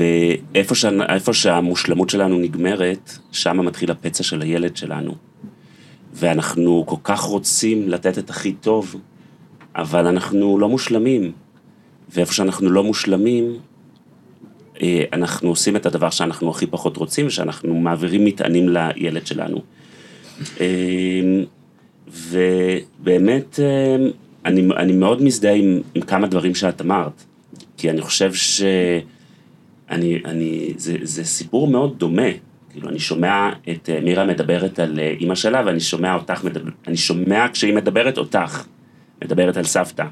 ואיפה איפה שהמושלמות שלנו נגמרת, שם מתחיל הפצע של הילד שלנו. ואנחנו כל כך רוצים לתת את הכי טוב, אבל אנחנו לא מושלמים. ואיפה שאנחנו לא מושלמים, אה, אנחנו עושים את הדבר שאנחנו הכי פחות רוצים, ושאנחנו מעבירים מטענים לילד שלנו. אה, ובאמת, אה, אני, אני מאוד מזדהה עם, עם כמה דברים שאת אמרת, כי אני חושב ש... אני, אני, זה, זה סיפור מאוד דומה. כאילו, אני שומע את מירה מדברת על אימא שלה, ואני שומע אותך, מדבר, אני שומע כשהיא מדברת אותך, מדברת על סבתא.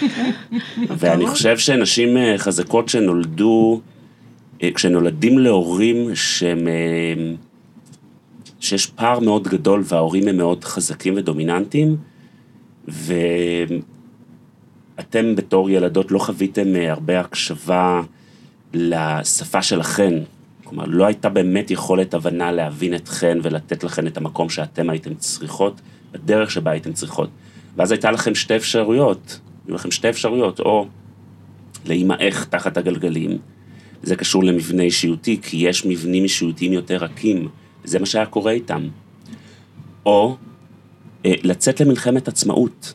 ואני חושב שנשים אה, חזקות שנולדו, אה, כשנולדים להורים שהם, אה, שיש פער מאוד גדול וההורים הם מאוד חזקים ודומיננטיים, ואתם בתור ילדות לא חוויתם הרבה הקשבה לשפה שלכן. כלומר, לא הייתה באמת יכולת הבנה להבין אתכן ולתת לכן את המקום שאתם הייתם צריכות, בדרך שבה הייתם צריכות. ואז הייתה לכם שתי אפשרויות, היו לכם שתי אפשרויות, או להימעך תחת הגלגלים, זה קשור למבנה אישיותי, כי יש מבנים אישיותיים יותר רכים, זה מה שהיה קורה איתם. או אה, לצאת למלחמת עצמאות.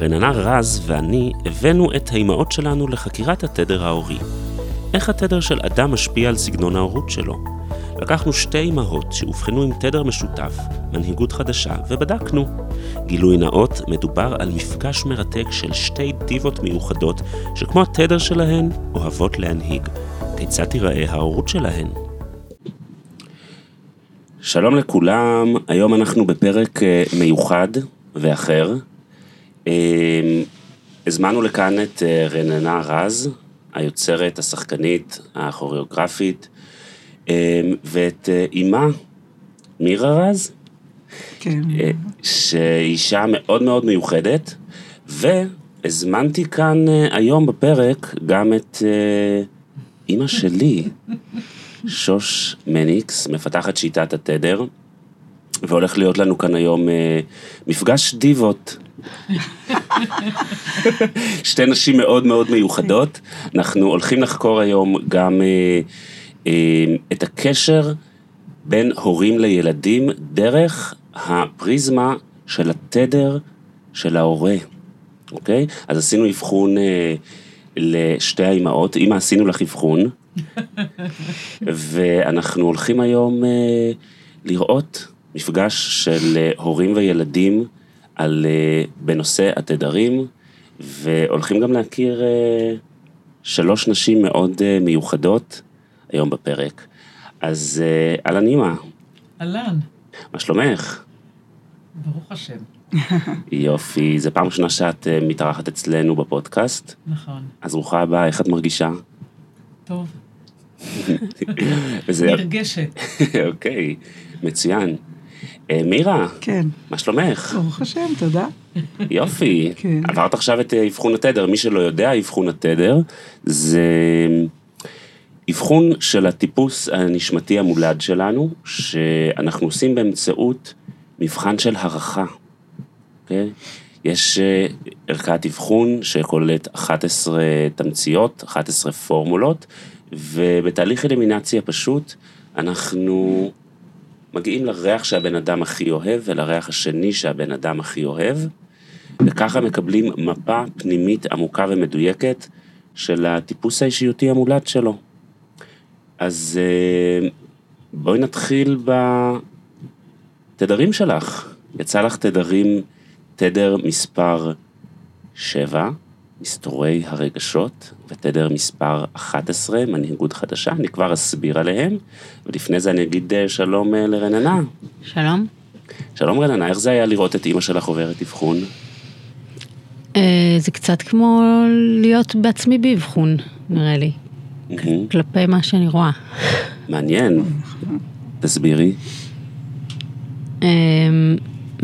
רננה רז ואני הבאנו את האימהות שלנו לחקירת התדר ההורי. איך התדר של אדם משפיע על סגנון ההורות שלו? לקחנו שתי אימהות שאובחנו עם תדר משותף, מנהיגות חדשה, ובדקנו. גילוי נאות, מדובר על מפגש מרתק של שתי דיבות מיוחדות, שכמו התדר שלהן, אוהבות להנהיג. כיצד תיראה ההורות שלהן? שלום לכולם, היום אנחנו בפרק אה, מיוחד ואחר. אמ, הזמנו לכאן את אה, רננה רז, היוצרת, השחקנית, הכוריאוגרפית, אמ, ואת אה, אימה, מירה רז. כן. אה, שהיא אישה מאוד מאוד מיוחדת, והזמנתי כאן היום בפרק גם את אימא שלי, שוש מניקס, מפתחת שיטת התדר, והולך להיות לנו כאן היום מפגש דיבות. שתי נשים מאוד מאוד מיוחדות. אנחנו הולכים לחקור היום גם אה, אה, את הקשר בין הורים לילדים דרך הפריזמה של התדר של ההורה, אוקיי? אז עשינו אבחון אה, לשתי האימהות, אימא עשינו לך אבחון, ואנחנו הולכים היום אה, לראות מפגש של אה, הורים וילדים. על, uh, בנושא התדרים, והולכים גם להכיר uh, שלוש נשים מאוד uh, מיוחדות היום בפרק. אז אהלן אימא. אהלן. מה שלומך? ברוך השם. יופי, זו פעם ראשונה שאת מתארחת אצלנו בפודקאסט. נכון. אז ברוכה הבאה, איך את מרגישה? טוב. נרגשת. אוקיי, מצוין. אה, מירה. כן. מה שלומך? ברוך השם, תודה. יופי. כן. עברת עכשיו את אה, אבחון התדר. מי שלא יודע, אבחון התדר זה אבחון של הטיפוס הנשמתי המולד שלנו, שאנחנו עושים באמצעות מבחן של הערכה. Okay? אוקיי? יש אה, ערכת אבחון שכוללת 11 תמציות, 11 פורמולות, ובתהליך אלימינציה פשוט אנחנו מגיעים לריח שהבן אדם הכי אוהב ולריח השני שהבן אדם הכי אוהב, וככה מקבלים מפה פנימית עמוקה ומדויקת של הטיפוס האישיותי המולד שלו. אז אה, בואי נתחיל בתדרים שלך. יצא לך תדרים, תדר מספר 7, מסתורי הרגשות, ותדר מספר 11, מנהיגות חדשה, אני כבר אסביר עליהם, ולפני זה אני אגיד אה, שלום אה, לרננה. שלום. שלום רננה, איך זה היה לראות את אימא שלך עוברת אבחון? אה, זה קצת כמו להיות בעצמי באבחון, נראה לי. כלפי מה שאני רואה. מעניין. תסבירי.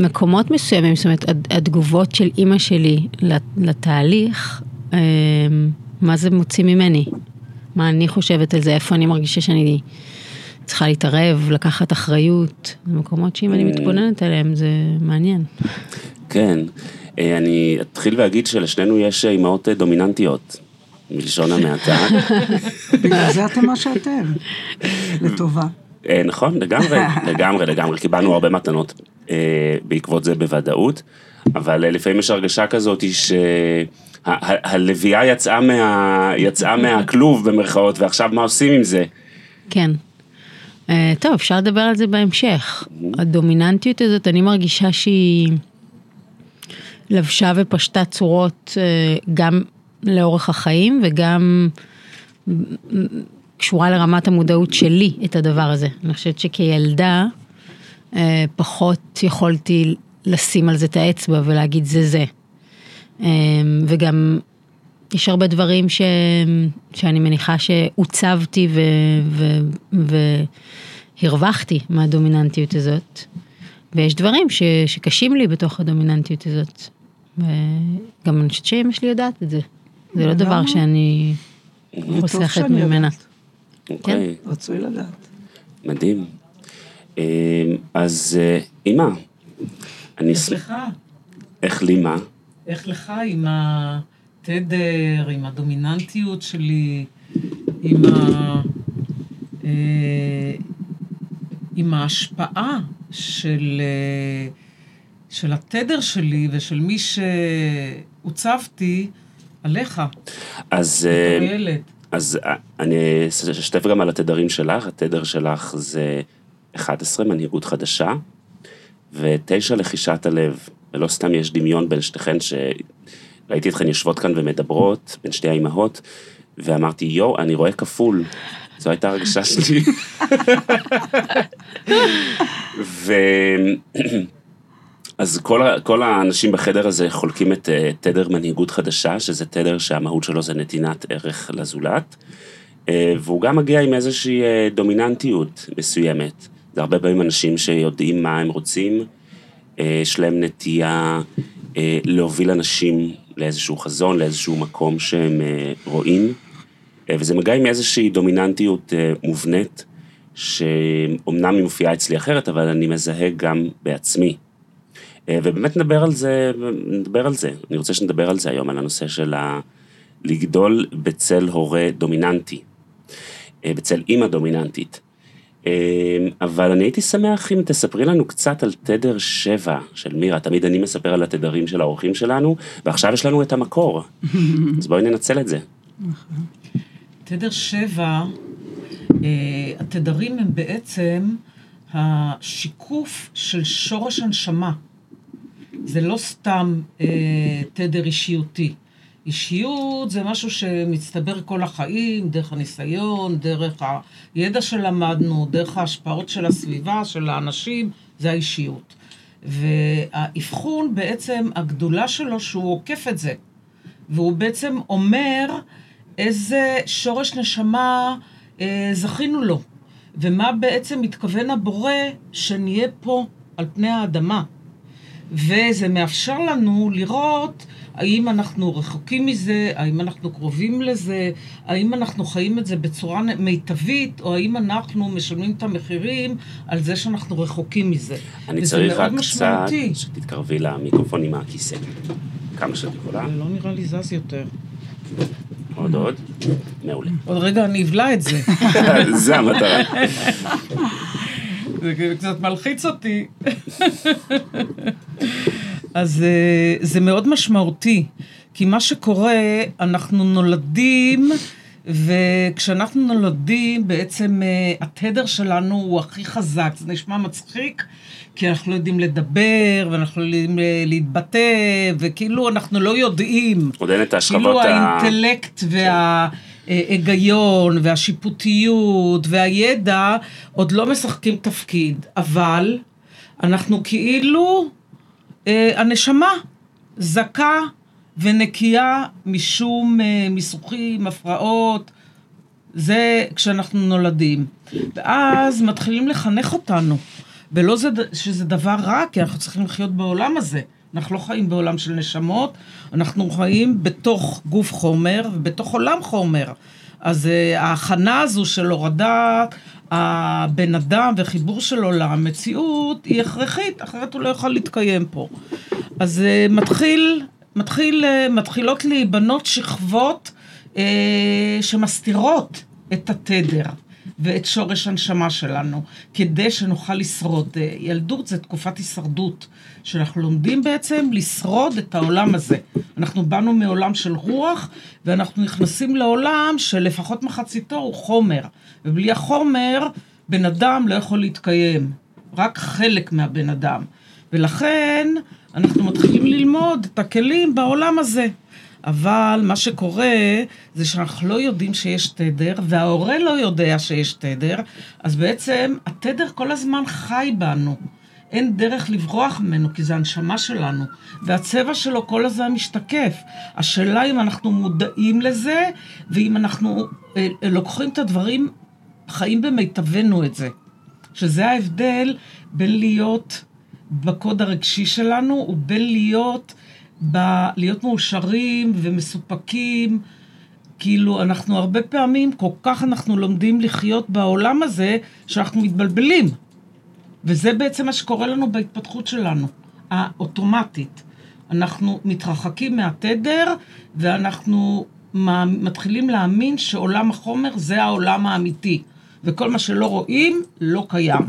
מקומות מסוימים, זאת אומרת, התגובות של אימא שלי לת- לתהליך, אמ, מה זה מוציא ממני? מה אני חושבת על זה, איפה אני מרגישה שאני צריכה להתערב, לקחת אחריות. זה מקומות שאם אני מתבוננת עליהם זה מעניין. כן. אה, אני אתחיל ואגיד שלשנינו יש אה, אימהות אה, דומיננטיות, מלשון המעטה. בגלל זה אתם מה שאתם. לטובה. אה, נכון, לגמרי, לגמרי, לגמרי. קיבלנו הרבה מתנות אה, בעקבות זה בוודאות, אבל אה, לפעמים יש הרגשה כזאת שהלוויה יצאה, מה, יצאה מהכלוב במרכאות, ועכשיו מה עושים עם זה? כן. אה, טוב, אפשר לדבר על זה בהמשך. הדומיננטיות הזאת, אני מרגישה שהיא לבשה ופשטה צורות אה, גם לאורך החיים וגם קשורה לרמת המודעות שלי את הדבר הזה. אני חושבת שכילדה אה, פחות יכולתי לשים על זה את האצבע ולהגיד זה זה. אה, וגם יש הרבה דברים ש... שאני מניחה שעוצבתי ו... ו... והרווחתי מהדומיננטיות הזאת, ויש דברים ש... שקשים לי בתוך הדומיננטיות הזאת. וגם אני חושבת שאמא שלי יודעת את זה. זה לא דבר לגמרי. שאני חוסכת ממנה. יודעת. אוקיי, רצוי לדעת. מדהים. אה, אז אה, אימא, אני איך. לך? איך לי מה? איך לך עם התדר, עם הדומיננטיות שלי, עם, ה... אה, עם ההשפעה של, אה, של התדר שלי ושל מי שהוצבתי עליך, אז... אה, ילד. אז אה, אני אשתף גם על התדרים שלך, התדר שלך זה 11, מנהיגות חדשה, ותשע, לחישת הלב. ולא סתם יש דמיון בין שתיכן, שראיתי אתכן יושבות כאן ומדברות, בין שתי האימהות, ואמרתי, יואו, אני רואה כפול. זו הייתה הרגשה שלי. ו... אז כל, כל האנשים בחדר הזה חולקים את אה, תדר מנהיגות חדשה, שזה תדר שהמהות שלו זה נתינת ערך לזולת, אה, והוא גם מגיע עם איזושהי אה, דומיננטיות מסוימת. זה הרבה פעמים אנשים שיודעים מה הם רוצים, יש להם נטייה להוביל אנשים לאיזשהו חזון, לאיזשהו מקום שהם רואים, וזה מגיע עם איזושהי דומיננטיות מובנית, שאומנם היא מופיעה אצלי אחרת, אבל אני מזהה גם בעצמי. אה, ובאמת נדבר על זה, נדבר על זה. אני רוצה שנדבר על זה היום, על הנושא של ה... לגדול בצל הורה דומיננטי, אה, בצל אימא דומיננטית. אה, אבל אני הייתי שמח אם תספרי לנו קצת על תדר שבע של מירה. תמיד אני מספר על התדרים של האורחים שלנו, ועכשיו יש לנו את המקור. אז בואי ננצל את זה. תדר שבע, התדרים הם בעצם השיקוף של שורש הנשמה. זה לא סתם אה, תדר אישיותי. אישיות זה משהו שמצטבר כל החיים, דרך הניסיון, דרך הידע שלמדנו, דרך ההשפעות של הסביבה, של האנשים, זה האישיות. והאבחון בעצם, הגדולה שלו שהוא עוקף את זה. והוא בעצם אומר איזה שורש נשמה אה, זכינו לו, ומה בעצם מתכוון הבורא שנהיה פה על פני האדמה. וזה מאפשר לנו לראות האם אנחנו רחוקים מזה, האם אנחנו קרובים לזה, האם אנחנו חיים את זה בצורה מיטבית, או האם אנחנו משלמים את המחירים על זה שאנחנו רחוקים מזה. אני צריך רק קצת. שתתקרבי למיקרופון עם הכיסא. כמה שאת יכולה. לא נראה לי זז יותר. עוד עוד. מעולה. עוד רגע אני אבלע את זה. זה המטרה. זה כאילו קצת מלחיץ אותי. אז אה, זה מאוד משמעותי, כי מה שקורה, אנחנו נולדים, וכשאנחנו נולדים, בעצם אה, התדר שלנו הוא הכי חזק. זה נשמע מצחיק, כי אנחנו לא יודעים לדבר, ואנחנו לא יודעים אה, להתבטא, וכאילו אנחנו לא יודעים. עוד אין את השכבות כאילו ה... האינטלקט וההיגיון והשיפוטיות והידע עוד לא משחקים תפקיד, אבל אנחנו כאילו, אה, הנשמה זכה ונקייה משום אה, מיסוכים, הפרעות, זה כשאנחנו נולדים. ואז מתחילים לחנך אותנו. ולא זה, שזה דבר רע, כי אנחנו צריכים לחיות בעולם הזה. אנחנו לא חיים בעולם של נשמות, אנחנו חיים בתוך גוף חומר ובתוך עולם חומר. אז uh, ההכנה הזו של הורדת הבן אדם וחיבור שלו למציאות היא הכרחית, אחרת הוא לא יכול להתקיים פה. אז uh, מתחיל, מתחיל, uh, מתחילות להיבנות שכבות uh, שמסתירות את התדר. ואת שורש הנשמה שלנו, כדי שנוכל לשרוד. אה, ילדות זה תקופת הישרדות, שאנחנו לומדים בעצם לשרוד את העולם הזה. אנחנו באנו מעולם של רוח, ואנחנו נכנסים לעולם שלפחות מחציתו הוא חומר, ובלי החומר, בן אדם לא יכול להתקיים, רק חלק מהבן אדם. ולכן אנחנו מתחילים ללמוד את הכלים בעולם הזה. אבל מה שקורה זה שאנחנו לא יודעים שיש תדר, וההורה לא יודע שיש תדר, אז בעצם התדר כל הזמן חי בנו. אין דרך לברוח ממנו, כי זה הנשמה שלנו, והצבע שלו כל הזמן משתקף. השאלה אם אנחנו מודעים לזה, ואם אנחנו אה, לוקחים את הדברים, חיים במיטבנו את זה. שזה ההבדל בין להיות בקוד הרגשי שלנו, ובין להיות בלהיות מאושרים ומסופקים. כאילו, אנחנו הרבה פעמים, כל כך אנחנו לומדים לחיות בעולם הזה, שאנחנו מתבלבלים. וזה בעצם מה שקורה לנו בהתפתחות שלנו, האוטומטית. אנחנו מתרחקים מהתדר, ואנחנו מתחילים להאמין שעולם החומר זה העולם האמיתי. וכל מה שלא רואים, לא קיים.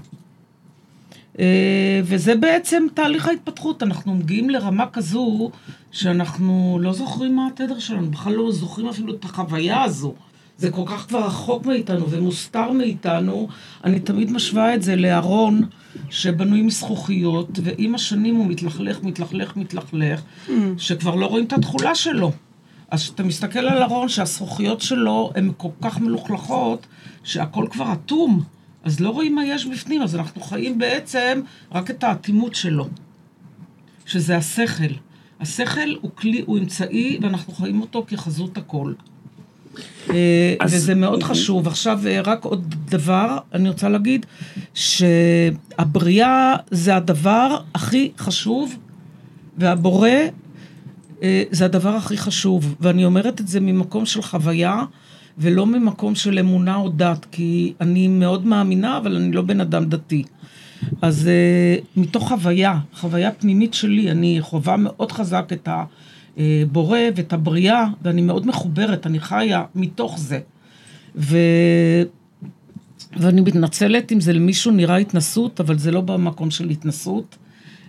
אה, וזה בעצם תהליך ההתפתחות. אנחנו מגיעים לרמה כזו שאנחנו לא זוכרים מה התדר שלנו, בכלל לא זוכרים אפילו את החוויה הזו. זה כל כך כבר רחוק מאיתנו ומוסתר מאיתנו. אני תמיד משווה את זה לארון שבנוי מזכוכיות, ועם השנים הוא מתלכלך, מתלכלך, מתלכלך, mm. שכבר לא רואים את התכולה שלו. אז כשאתה מסתכל על ארון שהזכוכיות שלו הן כל כך מלוכלכות, שהכל כבר אטום. אז לא רואים מה יש בפנים, אז אנחנו חיים בעצם רק את האטימות שלו, שזה השכל. השכל הוא כלי, הוא אמצעי, ואנחנו חיים אותו כחזות הכל. אה, אז... וזה מאוד חשוב. עכשיו, אה, רק עוד דבר, אני רוצה להגיד, שהבריאה זה הדבר הכי חשוב, והבורא אה, זה הדבר הכי חשוב. ואני אומרת את זה ממקום של חוויה. ולא ממקום של אמונה או דת, כי אני מאוד מאמינה, אבל אני לא בן אדם דתי. אז uh, מתוך חוויה, חוויה פנימית שלי, אני חווה מאוד חזק את הבורא ואת הבריאה, ואני מאוד מחוברת, אני חיה מתוך זה. ו... ואני מתנצלת אם זה למישהו נראה התנסות, אבל זה לא במקום של התנסות.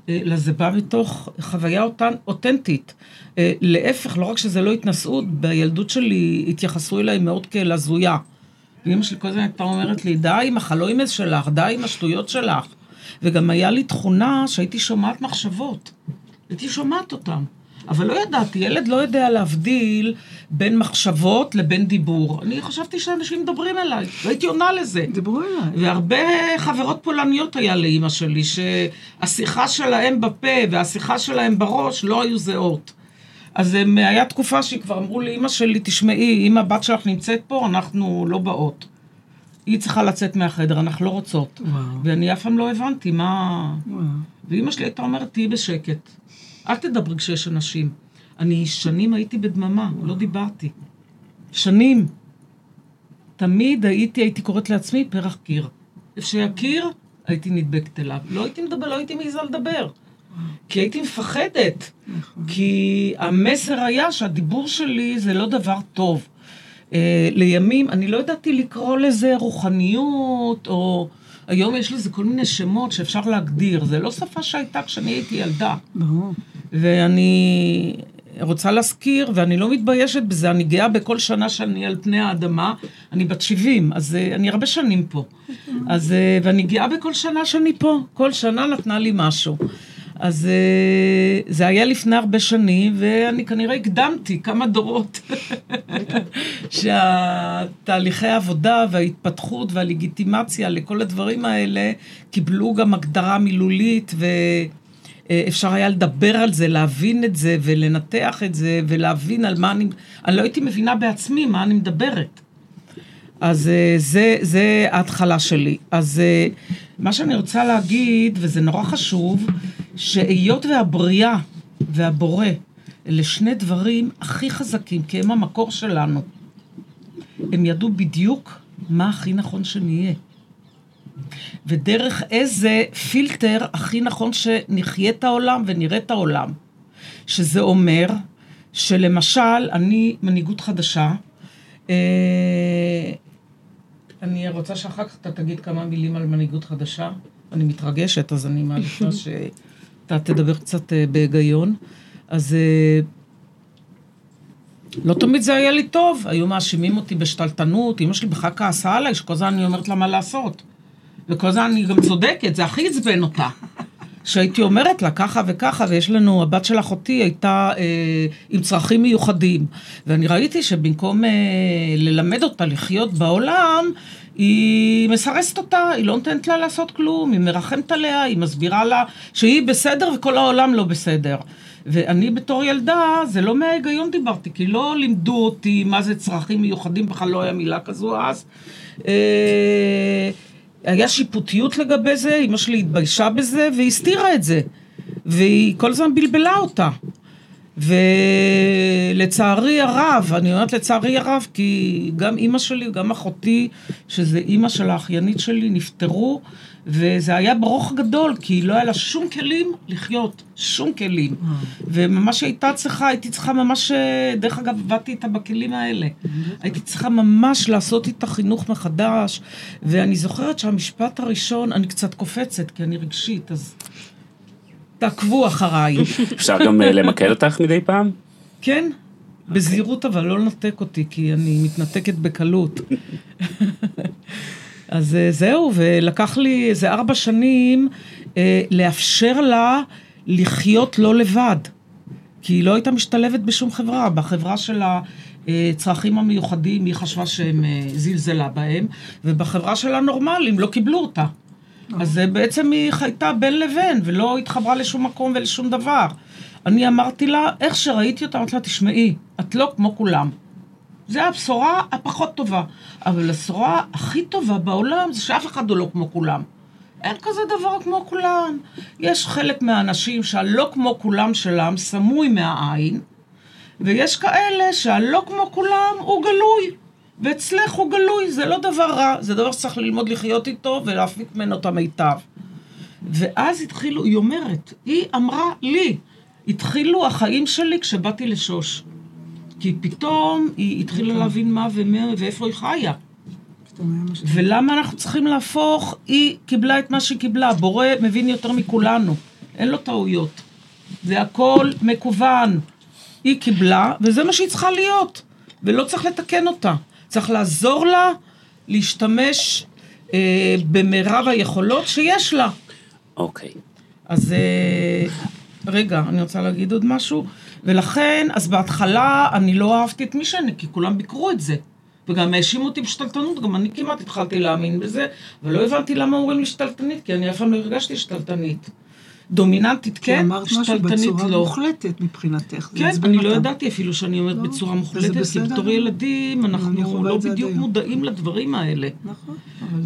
אלא זה בא מתוך חוויה אותן, אותנטית. אה, להפך, לא רק שזה לא התנשאות, בילדות שלי התייחסו אליי מאוד כאל הזויה. ואמא שלי כל הזמן הייתה אומרת לי, די עם החלואים שלך, די עם השטויות שלך. וגם היה לי תכונה שהייתי שומעת מחשבות. הייתי שומעת אותן. אבל לא ידעתי, ילד לא יודע להבדיל בין מחשבות לבין דיבור. אני חשבתי שאנשים מדברים אליי, והייתי עונה לזה. דיברו אליי. והרבה חברות פולניות היה לאימא שלי, שהשיחה שלהם בפה והשיחה שלהם בראש לא היו זהות. אז הם, היה תקופה שכבר אמרו לאימא שלי, תשמעי, אם הבת שלך נמצאת פה, אנחנו לא באות. היא צריכה לצאת מהחדר, אנחנו לא רוצות. וואו. ואני אף פעם לא הבנתי מה... וואו. ואימא שלי הייתה אומרת, תהיי בשקט. אל תדברי כשיש אנשים. אני שנים הייתי בדממה, לא דיברתי. שנים. תמיד הייתי, הייתי קוראת לעצמי פרח קיר. איפה שהיה קיר, הייתי נדבקת אליו. לא הייתי מדבר, לא הייתי מעיזה לדבר. כי הייתי מפחדת. כי המסר היה שהדיבור שלי זה לא דבר טוב. Uh, לימים, אני לא ידעתי לקרוא לזה רוחניות, או... היום יש לזה כל מיני שמות שאפשר להגדיר. זה לא שפה שהייתה כשאני הייתי ילדה. ברור. ואני רוצה להזכיר, ואני לא מתביישת בזה, אני גאה בכל שנה שאני על פני האדמה. אני בת 70, אז uh, אני הרבה שנים פה. אז, uh, ואני גאה בכל שנה שאני פה. כל שנה נתנה לי משהו. אז uh, זה היה לפני הרבה שנים, ואני כנראה הקדמתי כמה דורות. שהתהליכי העבודה וההתפתחות והלגיטימציה לכל הדברים האלה קיבלו גם הגדרה מילולית, ואפשר היה לדבר על זה, להבין את זה ולנתח את זה, ולהבין על מה אני... אני לא הייתי מבינה בעצמי מה אני מדברת. אז אה, זה, זה ההתחלה שלי. אז אה, מה שאני רוצה להגיד, וזה נורא חשוב, שהיות והבריאה והבורא אלה שני דברים הכי חזקים, כי הם המקור שלנו. הם ידעו בדיוק מה הכי נכון שנהיה. ודרך איזה פילטר הכי נכון שנחיה את העולם ונראה את העולם. שזה אומר שלמשל, אני מנהיגות חדשה, אה, אני רוצה שאחר כך אתה תגיד כמה מילים על מנהיגות חדשה. אני מתרגשת, אז אני מעדיפה שאתה תדבר קצת אה, בהיגיון. אז אה, לא תמיד זה היה לי טוב, היו מאשימים אותי בשתלטנות, אמא שלי בכלל כעסה עליי, שכל הזמן אני אומרת לה מה לעשות. וכל הזמן אני גם צודקת, זה הכי עצבן אותה. שהייתי אומרת לה ככה וככה, ויש לנו, הבת של אחותי הייתה אה, עם צרכים מיוחדים. ואני ראיתי שבמקום אה, ללמד אותה לחיות בעולם, היא מסרסת אותה, היא לא נותנת לה לעשות כלום, היא מרחמת עליה, היא מסבירה לה שהיא בסדר וכל העולם לא בסדר. ואני בתור ילדה, זה לא מההיגיון דיברתי, כי לא לימדו אותי מה זה צרכים מיוחדים, בכלל לא היה מילה כזו אז. אה, היה שיפוטיות לגבי זה, אמא שלי התביישה בזה והיא הסתירה את זה. והיא כל הזמן בלבלה אותה. ולצערי הרב, אני אומרת לצערי הרב, כי גם אימא שלי, גם אחותי, שזה אימא של האחיינית שלי, נפטרו, וזה היה ברוך גדול, כי לא היה לה שום כלים לחיות, שום כלים. וממש הייתה צריכה, הייתי צריכה ממש, דרך אגב, עבדתי איתה בכלים האלה. הייתי צריכה ממש לעשות איתה חינוך מחדש, ואני זוכרת שהמשפט הראשון, אני קצת קופצת, כי אני רגשית, אז תעקבו אחריי. אפשר גם אה, למקד אותך מדי פעם? כן, בזהירות אבל לא לנתק אותי, כי אני מתנתקת בקלות. אז אה, זהו, ולקח לי איזה ארבע שנים אה, לאפשר לה לחיות לא לבד. כי היא לא הייתה משתלבת בשום חברה. בחברה של הצרכים המיוחדים, היא חשבה שהם אה, זלזלה בהם, ובחברה של הנורמלים לא קיבלו אותה. אז בעצם היא חייתה בין לבין, ולא התחברה לשום מקום ולשום דבר. אני אמרתי לה, איך שראיתי אותה, אמרתי לה, תשמעי, את לא כמו כולם. זה הבשורה הפחות טובה. אבל הבשורה הכי טובה בעולם זה שאף אחד הוא לא כמו כולם. אין כזה דבר כמו כולם. יש חלק מהאנשים שהלא כמו כולם שלהם סמוי מהעין, ויש כאלה שהלא כמו כולם הוא גלוי. ואצלך הוא גלוי, זה לא דבר רע, זה דבר שצריך ללמוד לחיות איתו ולהפיק ממנו את המיטב. ואז התחילו, היא אומרת, היא אמרה לי, התחילו החיים שלי כשבאתי לשוש. כי פתאום היא התחילה להבין מה ומה ואיפה היא חיה. ולמה אנחנו צריכים להפוך, היא קיבלה את מה שהיא קיבלה, הבורא מבין יותר מכולנו, אין לו טעויות. זה הכל מקוון. היא קיבלה, וזה מה שהיא צריכה להיות, ולא צריך לתקן אותה. צריך לעזור לה להשתמש אה, במרב היכולות שיש לה. אוקיי. אז אה, רגע, אני רוצה להגיד עוד משהו. ולכן, אז בהתחלה אני לא אהבתי את מי שאני, כי כולם ביקרו את זה. וגם האשימו אותי בשתלטנות, גם אני כמעט התחלתי להאמין בזה, ולא הבנתי למה אומרים לי שתלטנית, כי אני אף פעם לא הרגשתי שתלטנית. דומיננטית כן, אמרת משהו בצורה לא. מוחלטת מבחינתך. כן, אני לא אותם. ידעתי אפילו שאני אומרת לא, בצורה מוחלטת, כי בתור. ילדים אנחנו לא בדיוק. מודעים לדברים האלה. נכון.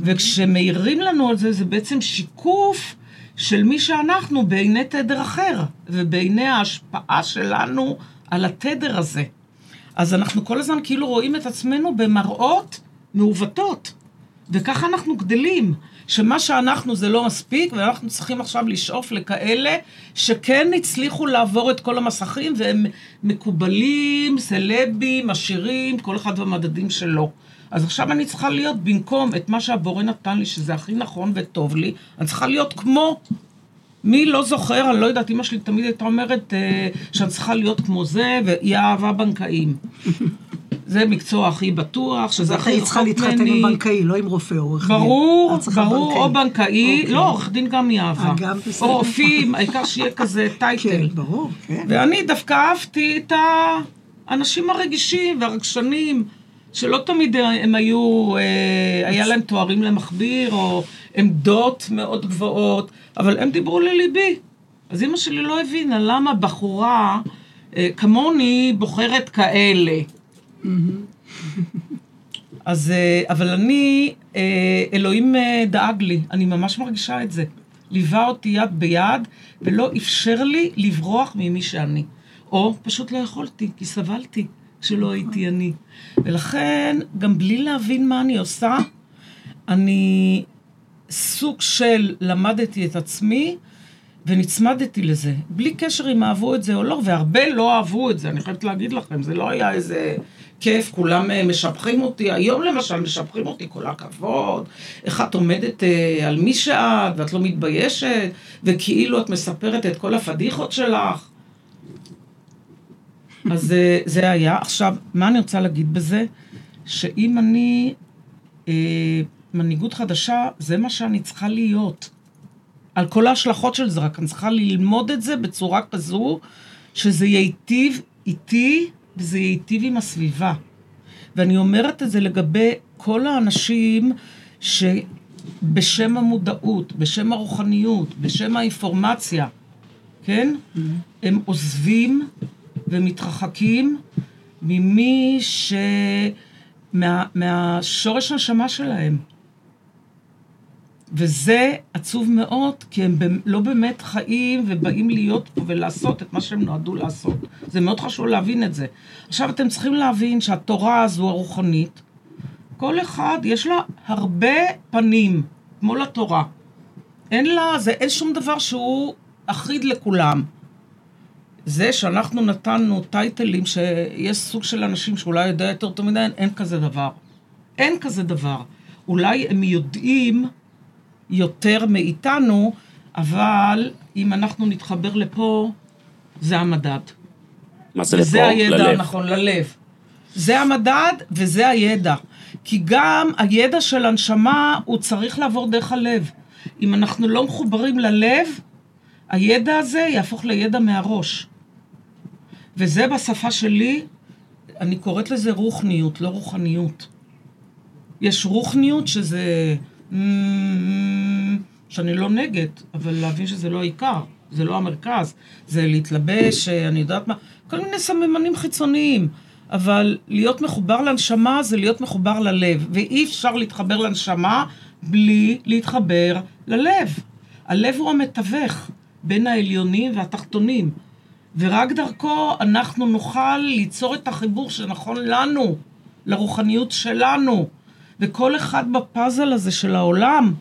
וכשמעירים לנו על זה, זה בעצם שיקוף של מי שאנחנו בעיני תדר אחר, ובעיני ההשפעה שלנו על התדר הזה. אז אנחנו כל הזמן כאילו רואים את עצמנו במראות מעוותות, וככה אנחנו גדלים. שמה שאנחנו זה לא מספיק, ואנחנו צריכים עכשיו לשאוף לכאלה שכן הצליחו לעבור את כל המסכים, והם מקובלים, סלבים, עשירים, כל אחד במדדים שלו. אז עכשיו אני צריכה להיות במקום את מה שהבורא נתן לי, שזה הכי נכון וטוב לי, אני צריכה להיות כמו... מי לא זוכר, אני לא יודעת, אמא שלי תמיד הייתה אומרת אה, שאני צריכה להיות כמו זה, והיא אהבה בנקאים. זה מקצוע הכי בטוח, אז שזה הכי היית צריכה רחוק להתחתן ממני. עם בנקאי, לא עם רופא או עורך דין. ברור, ברור, או בנקאי, אוקיי. לא, עורך דין גם היא אהבה. אה. או רופאים, העיקר שיהיה כזה כן, טייטל. ברור, כן. ואני דווקא אהבתי את האנשים הרגישים והרגשנים, שלא תמיד הם היו, אה, היה להם תוארים למכביר, או עמדות מאוד גבוהות, אבל הם דיברו לליבי. אז אימא שלי לא הבינה למה בחורה אה, כמוני בוחרת כאלה. אז, אה, אבל אני, אלוהים דאג לי, אני ממש מרגישה את זה. ליווה אותי יד ביד, ולא אפשר לי לברוח ממי שאני. או פשוט לא יכולתי, כי סבלתי כשלא הייתי אני. ולכן, גם בלי להבין מה אני עושה, אני סוג של למדתי את עצמי, ונצמדתי לזה, בלי קשר אם אהבו את זה או לא, והרבה לא אהבו את זה, אני חייבת להגיד לכם, זה לא היה איזה כיף, כולם אה, משבחים אותי, היום למשל משבחים אותי, כל הכבוד, איך את עומדת אה, על מי שאת, ואת לא מתביישת, וכאילו את מספרת את כל הפדיחות שלך. אז אה, זה היה. עכשיו, מה אני רוצה להגיד בזה? שאם אני אה, מנהיגות חדשה, זה מה שאני צריכה להיות. על כל ההשלכות של זה, רק אני צריכה ללמוד את זה בצורה כזו, שזה ייטיב איתי וזה ייטיב עם הסביבה. ואני אומרת את זה לגבי כל האנשים שבשם המודעות, בשם הרוחניות, בשם האינפורמציה, כן? הם עוזבים ומתרחקים ממי ש... מה, מהשורש הנשמה שלהם. וזה עצוב מאוד, כי הם לא באמת חיים ובאים להיות פה ולעשות את מה שהם נועדו לעשות. זה מאוד חשוב להבין את זה. עכשיו, אתם צריכים להבין שהתורה הזו הרוחנית, כל אחד יש לה הרבה פנים, כמו לתורה. אין לה, זה, אין שום דבר שהוא אחיד לכולם. זה שאנחנו נתנו טייטלים שיש סוג של אנשים שאולי יודע יותר טוב מדי, אין כזה דבר. אין כזה דבר. אולי הם יודעים יותר מאיתנו, אבל אם אנחנו נתחבר לפה, זה המדד. מה זה וזה לפה? הידע ללב. הנכון, ללב. זה המדד וזה הידע. כי גם הידע של הנשמה, הוא צריך לעבור דרך הלב. אם אנחנו לא מחוברים ללב, הידע הזה יהפוך לידע מהראש. וזה בשפה שלי, אני קוראת לזה רוחניות, לא רוחניות. יש רוחניות שזה... "מ- שאני לא נגד, אבל להבין שזה לא העיקר, זה לא המרכז. זה להתלבש, אני יודעת מה, כל מיני סממנים חיצוניים. אבל להיות מחובר לנשמה זה להיות מחובר ללב, ואי אפשר להתחבר לנשמה בלי להתחבר ללב. הלב הוא המתווך בין העליונים והתחתונים, ורק דרכו אנחנו נוכל ליצור את החיבור שנכון לנו, לרוחניות שלנו. וכל אחד בפאזל הזה של העולם,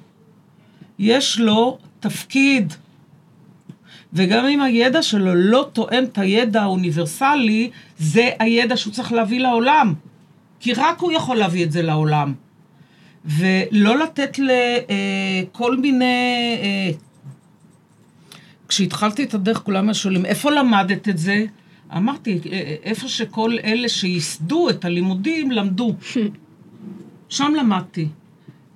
יש לו תפקיד. וגם אם הידע שלו לא תואם את הידע האוניברסלי, זה הידע שהוא צריך להביא לעולם. כי רק הוא יכול להביא את זה לעולם. ולא לתת לכל מיני... אה, כשהתחלתי את הדרך, כולם היו שואלים, איפה למדת את זה? אמרתי, "אה, איפה שכל אלה שייסדו את הלימודים למדו. שם למדתי.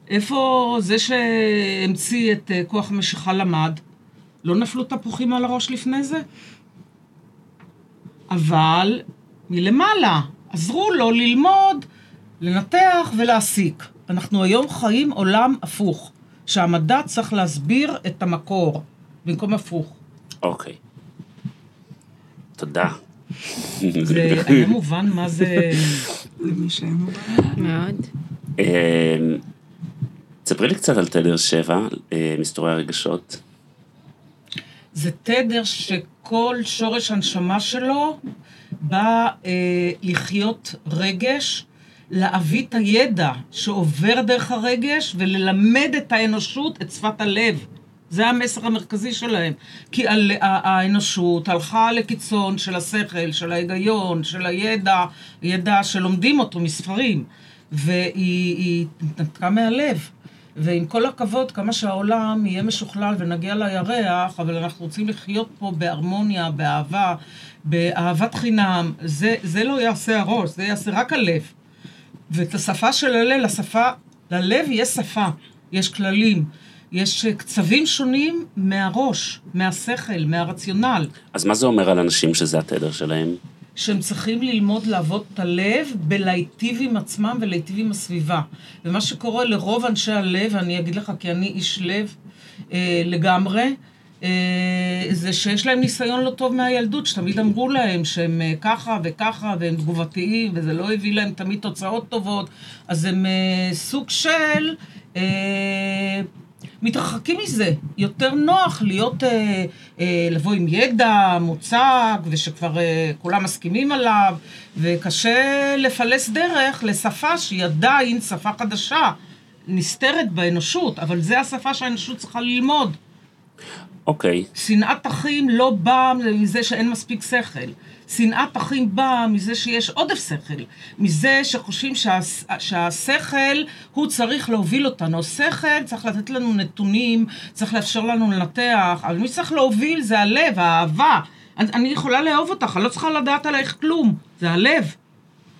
איפה זה שהמציא את אה, כוח המשיכה למד? לא נפלו תפוחים על הראש לפני זה? אבל מלמעלה עזרו לו ללמוד, לנתח ולהסיק. אנחנו היום חיים עולם הפוך, שהמדע צריך להסביר את המקור, במקום הפוך. אוקיי. תודה. זה היה מובן מה זה... למי שאין לו מאוד. אמ, ספרי לי קצת על תדר 7, אה, מסתורי הרגשות. זה תדר שכל שורש הנשמה שלו בא אה, לחיות רגש, להביא את הידע שעובר דרך הרגש וללמד את האנושות את שפת הלב. זה המסר המרכזי שלהם. כי על, האנושות הלכה לקיצון של השכל, של ההיגיון, של הידע, ידע שלומדים אותו מספרים, והיא היא נתקה מהלב. ועם כל הכבוד, כמה שהעולם יהיה משוכלל ונגיע לירח, אבל אנחנו רוצים לחיות פה בהרמוניה, באהבה, באהבת חינם, זה, זה לא יעשה הראש, זה יעשה רק הלב. ואת השפה של הלב, לשפה, ללב יש שפה, יש כללים, יש אה, קצבים שונים מהראש, מהשכל, מהרציונל. אז מה זה אומר על אנשים שזה התדר שלהם? שהם צריכים ללמוד לעבוד את הלב בלהיטיב עם עצמם ולהיטיב עם הסביבה. ומה שקורה לרוב אנשי הלב, אני אגיד לך כי אני איש לב אה, לגמרי, אה, זה שיש להם ניסיון לא טוב מהילדות, שתמיד אמרו להם שהם אה, ככה וככה והם תגובתיים וזה לא הביא להם תמיד תוצאות טובות, אז הם אה, סוג של... אה, מתרחקים מזה. יותר נוח להיות, אה, אה, לבוא עם ידע מוצק, ושכבר אה, כולם מסכימים עליו, וקשה לפלס דרך לשפה שהיא עדיין שפה חדשה, נסתרת באנושות, אבל זה השפה שהאנושות צריכה ללמוד. אוקיי, שנאת אחים לא באה מזה שאין מספיק שכל. שנאת אחים באה מזה שיש עודף שכל. מזה שחושבים שה, שהשכל הוא צריך להוביל אותנו. שכל צריך לתת לנו נתונים, צריך לאפשר לנו לנתח, אבל מי שצריך להוביל זה הלב, האהבה. אני, אני יכולה לאהוב אותך, אני לא צריכה לדעת עלייך כלום, זה הלב.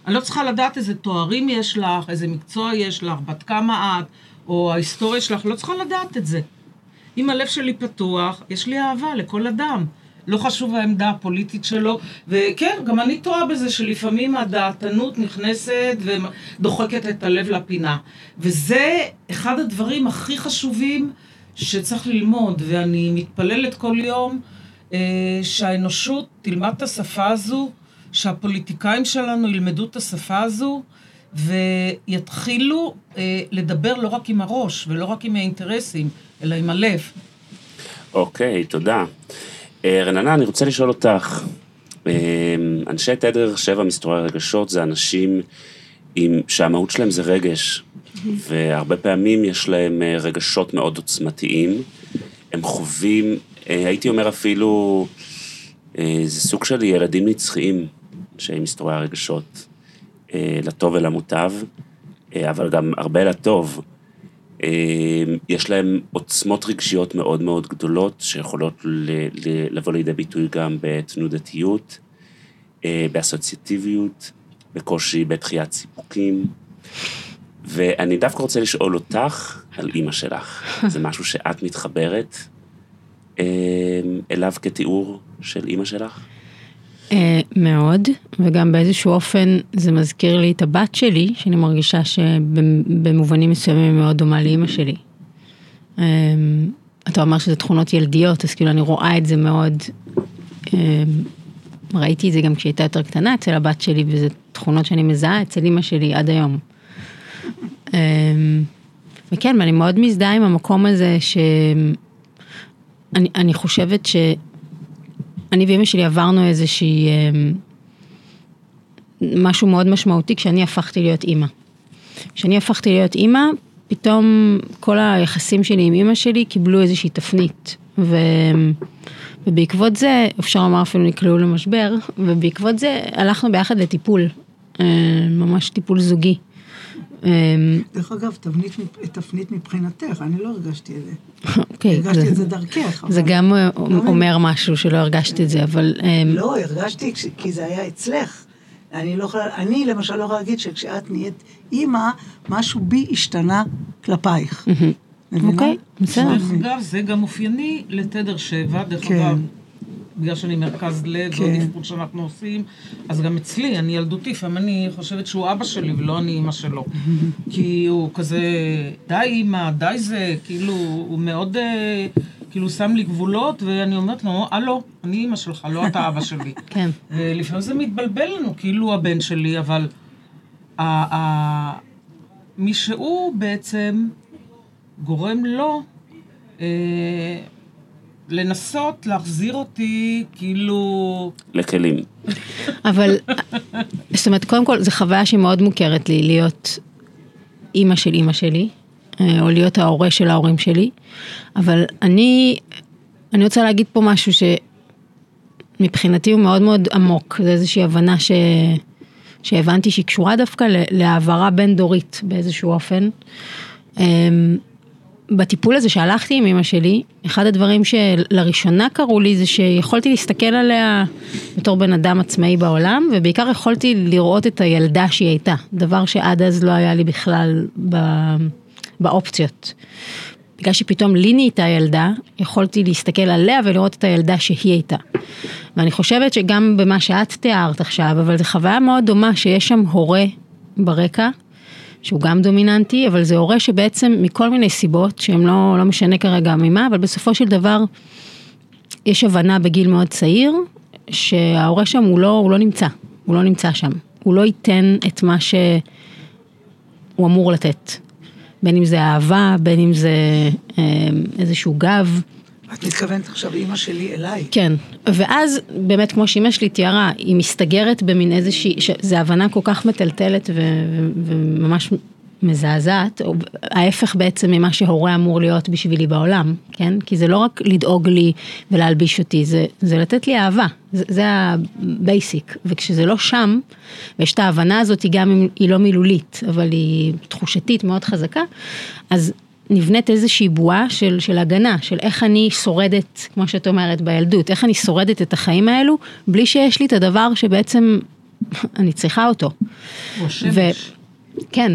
אני לא צריכה לדעת איזה תוארים יש לך, איזה מקצוע יש לך, בת כמה את, או ההיסטוריה שלך, לא צריכה לדעת את זה. אם הלב שלי פתוח, יש לי אהבה לכל אדם. לא חשוב העמדה הפוליטית שלו, וכן, גם אני טועה בזה שלפעמים הדעתנות נכנסת ודוחקת את הלב לפינה. וזה אחד הדברים הכי חשובים שצריך ללמוד, ואני מתפללת כל יום אה, שהאנושות תלמד את השפה הזו, שהפוליטיקאים שלנו ילמדו את השפה הזו, ויתחילו אה, לדבר לא רק עם הראש ולא רק עם האינטרסים, אלא עם הלב. אוקיי, תודה. אה, רננה, אני רוצה לשאול אותך, אה, אנשי תדר שבע מסתורי רגשות זה אנשים עם, שהמהות שלהם זה רגש, והרבה פעמים יש להם אה, רגשות מאוד עוצמתיים. הם חווים, הייתי אומר אפילו, זה סוג של ילדים נצחיים, אנשי מסתורי הרגשות, לטוב ולמוטב, אבל גם הרבה לטוב. אה, יש להם עוצמות רגשיות מאוד מאוד גדולות, שיכולות ל- ל- לבוא לידי ביטוי גם בתנודתיות, אה, באסוציאטיביות, בקושי בדחיית סיפוקים. ואני דווקא רוצה לשאול אותך על אימא שלך. זה משהו שאת מתחברת אה, אליו כתיאור של אימא שלך? אה, מאוד, וגם באיזשהו אופן זה מזכיר לי את הבת שלי, שאני מרגישה שבמובנים מסוימים מאוד דומה לאימא שלי. אה, אתה אומר שזה תכונות ילדיות, אז כאילו אני רואה את זה מאוד, אה, ראיתי את זה גם כשהיא הייתה יותר קטנה אצל הבת שלי, וזה תכונות שאני מזהה אצל אימא שלי עד היום. וכן, ואני מאוד מזדהה עם המקום הזה שאני אני חושבת ש... אני ואימא שלי עברנו איזושהי, אמ, משהו מאוד משמעותי כשאני הפכתי להיות אימא. כשאני הפכתי להיות אימא, פתאום כל היחסים שלי עם אימא שלי קיבלו איזושהי תפנית. ו... ובעקבות זה, אפשר לומר אפילו נקלעו למשבר, ובעקבות זה הלכנו ביחד לטיפול, אה, ממש טיפול זוגי. אמ, דרך אגב, תבנית, תפנית מבחינתך, אני לא הרגשתי את זה. אוקיי, הרגשתי זה- את זה דרכך. זה אבל- גם אה, לא אומר משהו שלא הרגשתי את זה, אבל... אמ, לא, הרגשתי כי זה היה אצלך. אני לא יכולה, אני למשל לא יכולה להגיד שכשאת נהיית אימא, משהו בי השתנה כלפייך. אוקיי, בסדר. דרך אגב, זה גם אופייני לתדר שבע, דרך כן. אגב, בגלל שאני מרכז לב כן. ועוד אבחון שאנחנו עושים, אז גם אצלי, אני ילדותי, לפעמים אני חושבת שהוא אבא שלי ולא אני אימא שלו. כי הוא כזה, די אימא, די זה, כאילו, הוא מאוד, אה, כאילו, שם לי גבולות, ואני אומרת לו, הלו, אני אימא שלך, לא אתה אבא שלי. כן. ולפעמים זה מתבלבל לנו, כאילו הוא הבן שלי, אבל מי שהוא בעצם גורם לו אה, לנסות להחזיר אותי, כאילו... לכלים. אבל, זאת אומרת, קודם כל, זו חוויה שהיא מאוד מוכרת לי, להיות אימא של אימא שלי, אה, או להיות ההורה של ההורים שלי, אבל אני, אני רוצה להגיד פה משהו שמבחינתי הוא מאוד מאוד עמוק, זה איזושהי הבנה ש... שהבנתי שהיא קשורה דווקא להעברה בין דורית באיזשהו אופן. בטיפול הזה שהלכתי עם אמא שלי, אחד הדברים שלראשונה קרו לי זה שיכולתי להסתכל עליה בתור בן אדם עצמאי בעולם, ובעיקר יכולתי לראות את הילדה שהיא הייתה, דבר שעד אז לא היה לי בכלל. באופציות. בגלל שפתאום לי נהייתה ילדה, יכולתי להסתכל עליה ולראות את הילדה שהיא הייתה. ואני חושבת שגם במה שאת תיארת עכשיו, אבל זו חוויה מאוד דומה שיש שם הורה ברקע, שהוא גם דומיננטי, אבל זה הורה שבעצם מכל מיני סיבות, שהם לא, לא משנה כרגע ממה, אבל בסופו של דבר יש הבנה בגיל מאוד צעיר, שההורה שם הוא לא, הוא לא נמצא, הוא לא נמצא שם. הוא לא ייתן את מה שהוא אמור לתת. בין אם זה אהבה, בין אם זה אה, איזשהו גב. את מתכוונת עכשיו אימא שלי אליי. כן, ואז באמת כמו שאימא שלי תיארה, היא מסתגרת במין איזושהי, זו הבנה כל כך מטלטלת ו- ו- וממש מזעזעת, או ההפך בעצם ממה שהורה אמור להיות בשבילי בעולם, כן? כי זה לא רק לדאוג לי ולהלביש אותי, זה, זה לתת לי אהבה, זה, זה ה basic, וכשזה לא שם, ויש את ההבנה הזאת, גם אם היא לא מילולית, אבל היא תחושתית מאוד חזקה, אז נבנית איזושהי בועה של, של הגנה, של איך אני שורדת, כמו שאת אומרת, בילדות, איך אני שורדת את החיים האלו, בלי שיש לי את הדבר שבעצם אני צריכה אותו. הוא השמש. כן.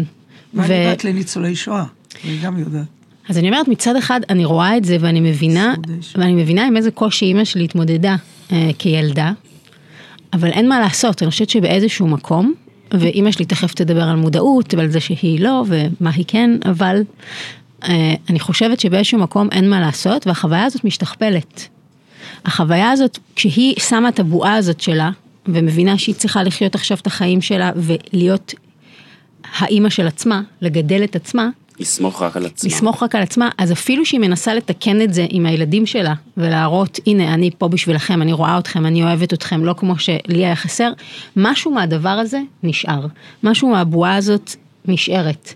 ואני בת לניצולי שואה, אני גם יודעת. אז אני אומרת, מצד אחד אני רואה את זה ואני מבינה. ואני מבינה עם איזה קושי אימא שלי התמודדה אה, כילדה, אבל אין מה לעשות, אני חושבת שבאיזשהו מקום, ואימא שלי תכף תדבר על מודעות ועל זה שהיא לא ומה היא כן, אבל אני חושבת שבאיזשהו מקום אין מה לעשות, והחוויה הזאת משתכפלת. החוויה הזאת, כשהיא שמה את הבועה הזאת שלה, ומבינה שהיא צריכה לחיות עכשיו את החיים שלה ולהיות האימא של עצמה, לגדל את עצמה, לסמוך רק על עצמה. לסמוך רק על עצמה, אז אפילו שהיא מנסה לתקן את זה עם הילדים שלה, ולהראות, הנה, אני פה בשבילכם, אני רואה אתכם, אני אוהבת אתכם, לא כמו שלי היה חסר, משהו מהדבר הזה נשאר. משהו מהבועה הזאת נשארת.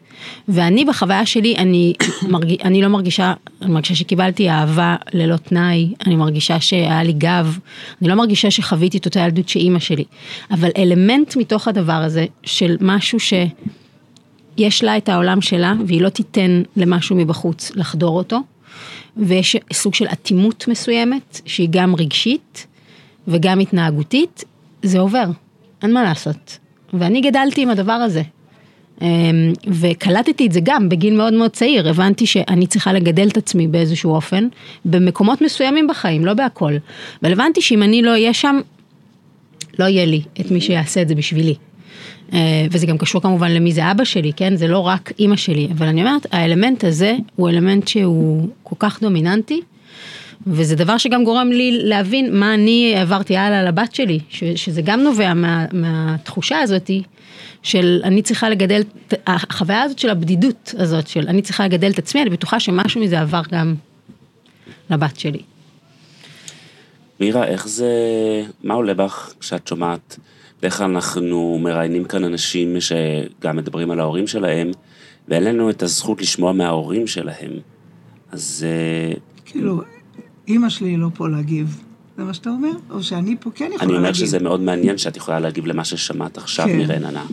ואני בחוויה שלי, אני, מרג... אני לא מרגישה, אני מרגישה שקיבלתי אהבה ללא תנאי, אני מרגישה שהיה לי גב, אני לא מרגישה שחוויתי את אותה ילדות שאימא שלי. אבל אלמנט מתוך הדבר הזה, של משהו ש... יש לה את העולם שלה, והיא לא תיתן למשהו מבחוץ לחדור אותו, ויש סוג של אטימות מסוימת, שהיא גם רגשית וגם התנהגותית, זה עובר, אין מה לעשות. ואני גדלתי עם הדבר הזה. אמ, וקלטתי את זה גם בגיל מאוד מאוד צעיר, הבנתי שאני צריכה לגדל את עצמי באיזשהו אופן, במקומות מסוימים בחיים, לא בהכל. אבל הבנתי שאם אני לא אהיה שם, לא יהיה לי את מי שיעשה את זה בשבילי. אה, וזה גם קשור כמובן למי זה אבא שלי, כן? זה לא רק אימא שלי, אבל אני אומרת, האלמנט הזה הוא אלמנט שהוא כל כך דומיננטי, וזה דבר שגם גורם לי להבין מה אני העברתי הלאה לבת שלי, שזה גם נובע מה, מהתחושה הזאתי של אני צריכה לגדל, החוויה הזאת של הבדידות הזאת, של אני צריכה לגדל את עצמי, אני בטוחה שמשהו מזה עבר גם לבת שלי. מירה, איך זה, מה עולה בך כשאת שומעת, בדרך כלל אנחנו מראיינים כאן אנשים שגם מדברים על ההורים שלהם, ואין לנו את הזכות לשמוע מההורים שלהם. אז אה, כאילו, אימא שלי לא פה להגיב. זה מה שאתה אומר? או שאני פה כן יכולה להגיב? אני אומר שזה מאוד מעניין שאת יכולה להגיב למה ששמעת עכשיו כן. מרננה.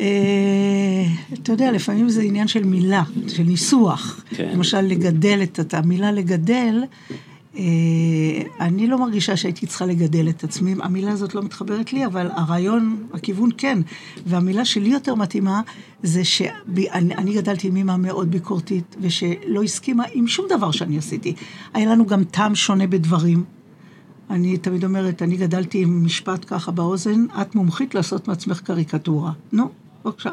אה, אתה יודע, לפעמים זה עניין של מילה, של ניסוח. כן. למשל, לגדל את המילה לגדל, אני לא מרגישה שהייתי צריכה לגדל את עצמי, המילה הזאת לא מתחברת לי, אבל הרעיון, הכיוון כן. והמילה שלי יותר מתאימה, זה שאני אני גדלתי עם אמא מאוד ביקורתית, ושלא הסכימה עם שום דבר שאני עשיתי. היה לנו גם טעם שונה בדברים. אני תמיד אומרת, אני גדלתי עם משפט ככה באוזן, את מומחית לעשות מעצמך קריקטורה. נו, בבקשה.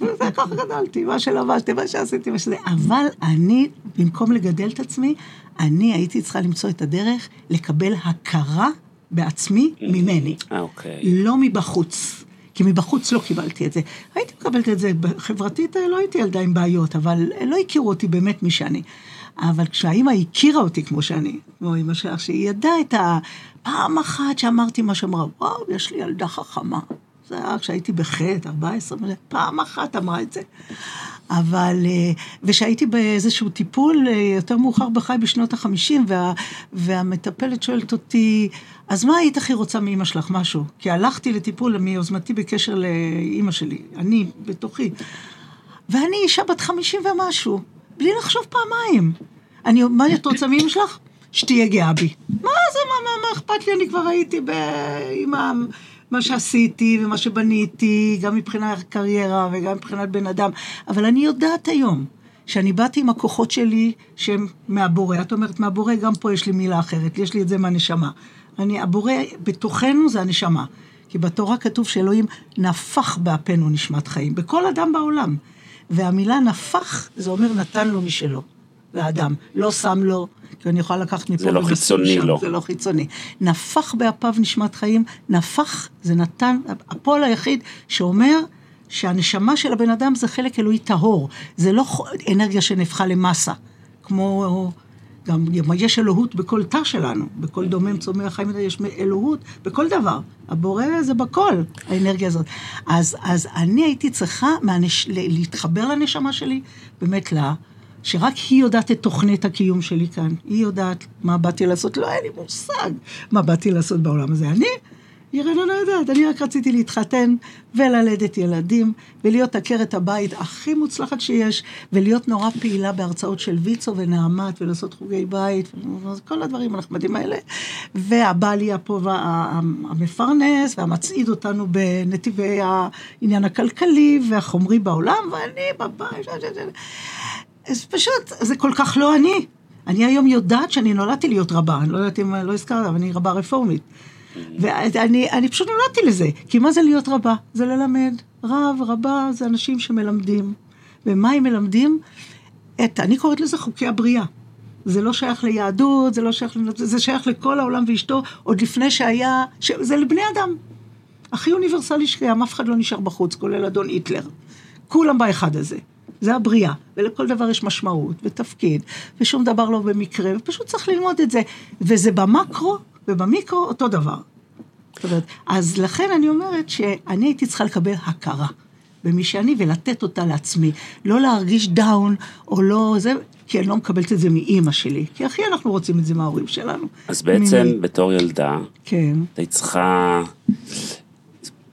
וזה ככה גדלתי, מה שלבשתי, מה שעשיתי, מה שזה. אבל אני, במקום לגדל את עצמי, אני הייתי צריכה למצוא את הדרך לקבל הכרה בעצמי ממני. אה, אוקיי. לא מבחוץ. כי מבחוץ לא קיבלתי את זה. הייתי מקבלת את זה, חברתית לא הייתי ילדה עם בעיות, אבל לא הכירו אותי באמת מי שאני. אבל כשהאימא הכירה אותי כמו שאני, כמו אמא שלך, שהיא ידעה את הפעם אחת שאמרתי מה שאמרה, וואו, יש לי ילדה חכמה. זה היה כשהייתי בחטא, 14, פעם אחת אמרה את זה. אבל, אה, ושהייתי באיזשהו טיפול אה, יותר מאוחר בחי בשנות החמישים, וה, והמטפלת שואלת אותי, אז מה היית הכי רוצה מאימא שלך, משהו? כי הלכתי לטיפול מיוזמתי בקשר לאימא שלי, אני בתוכי. ואני אישה בת חמישים ומשהו, בלי לחשוב פעמיים. אני, מה את רוצה מאמא שלך? שתהיה גאה בי. מה זה, מה, מה, מה אכפת לי? אני כבר הייתי ב... עם ה... מה שעשיתי ומה שבניתי, גם מבחינת קריירה וגם מבחינת בן אדם. אבל אני יודעת היום שאני באתי עם הכוחות שלי שהם מהבורא. את אומרת מהבורא, גם פה יש לי מילה אחרת, יש לי את זה מהנשמה. אני, הבורא בתוכנו זה הנשמה. כי בתורה כתוב שאלוהים נפח באפינו נשמת חיים, בכל אדם בעולם. והמילה נפח, זה אומר נתן לו משלו, לאדם. לא שם לו, כי אני יכולה לקחת מפה זה לא חיצוני, שם, לא. זה לא חיצוני. נפח באפיו נשמת חיים, נפח זה נתן, הפועל היחיד שאומר שהנשמה של הבן אדם זה חלק אלוהי טהור, זה לא אנרגיה שנהפכה למסה, כמו... גם יש אלוהות בכל תא שלנו, בכל דומם צומח חיים, יש אלוהות בכל דבר. הבורא זה בכל, האנרגיה הזאת. אז, אז אני הייתי צריכה מהנש... ל- להתחבר לנשמה שלי, באמת לה, שרק היא יודעת את תוכנית הקיום שלי כאן. היא יודעת מה באתי לעשות, לא היה לי מושג מה באתי לעשות בעולם הזה. אני, ירנה לא יודעת, אני רק רציתי להתחתן וללדת ילדים, ולהיות עקרת הבית הכי מוצלחת שיש, ולהיות נורא פעילה בהרצאות של ויצו ונעמת, ולעשות חוגי בית, כל הדברים הנחמדים האלה. והבעל יהיה פה וה- המפרנס, והמצעיד אותנו בנתיבי העניין הכלכלי והחומרי בעולם, ואני בבית. אז פשוט, זה כל כך לא אני. אני היום יודעת שאני נולדתי להיות רבה, אני לא יודעת אם לא הזכרת, אבל אני רבה רפורמית. ואני אני פשוט נולדתי לזה, כי מה זה להיות רבה? זה ללמד. רב, רבה, זה אנשים שמלמדים. ומה הם מלמדים? את, אני קוראת לזה חוקי הבריאה. זה לא שייך ליהדות, זה לא שייך, זה שייך לכל העולם ואשתו, עוד לפני שהיה, ש, זה לבני אדם. הכי אוניברסלי שקיים, אף אחד לא נשאר בחוץ, כולל אדון היטלר. כולם באחד הזה. זה הבריאה, ולכל דבר יש משמעות ותפקיד, ושום דבר לא במקרה, ופשוט צריך ללמוד את זה. וזה במקרו ובמיקרו אותו דבר. זאת אומרת, אז לכן אני אומרת שאני הייתי צריכה לקבל הכרה במי שאני ולתת אותה לעצמי. לא להרגיש דאון או לא זה, כי אני לא מקבלת את זה מאימא שלי. כי הכי אנחנו רוצים את זה מההורים שלנו. אז בעצם ממי. בתור ילדה, כן. היית צריכה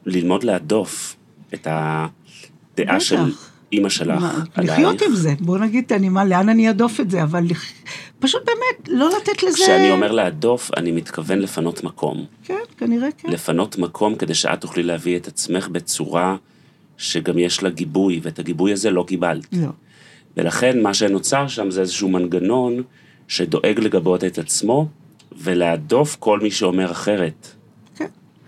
ללמוד להדוף את הדעה בטח. של אימא שלך מה, עלייך. לחיות עם זה. בוא נגיד, אני, מה, לאן אני אדוף את זה? אבל פשוט באמת, לא לתת לזה... כשאני אומר להדוף, אני מתכוון לפנות מקום. כן, כנראה כן. לפנות מקום כדי שאת תוכלי להביא את עצמך בצורה שגם יש לה גיבוי, ואת הגיבוי הזה לא קיבלת. לא. ולכן מה שנוצר שם זה איזשהו מנגנון שדואג לגבות את עצמו ולהדוף כל מי שאומר אחרת.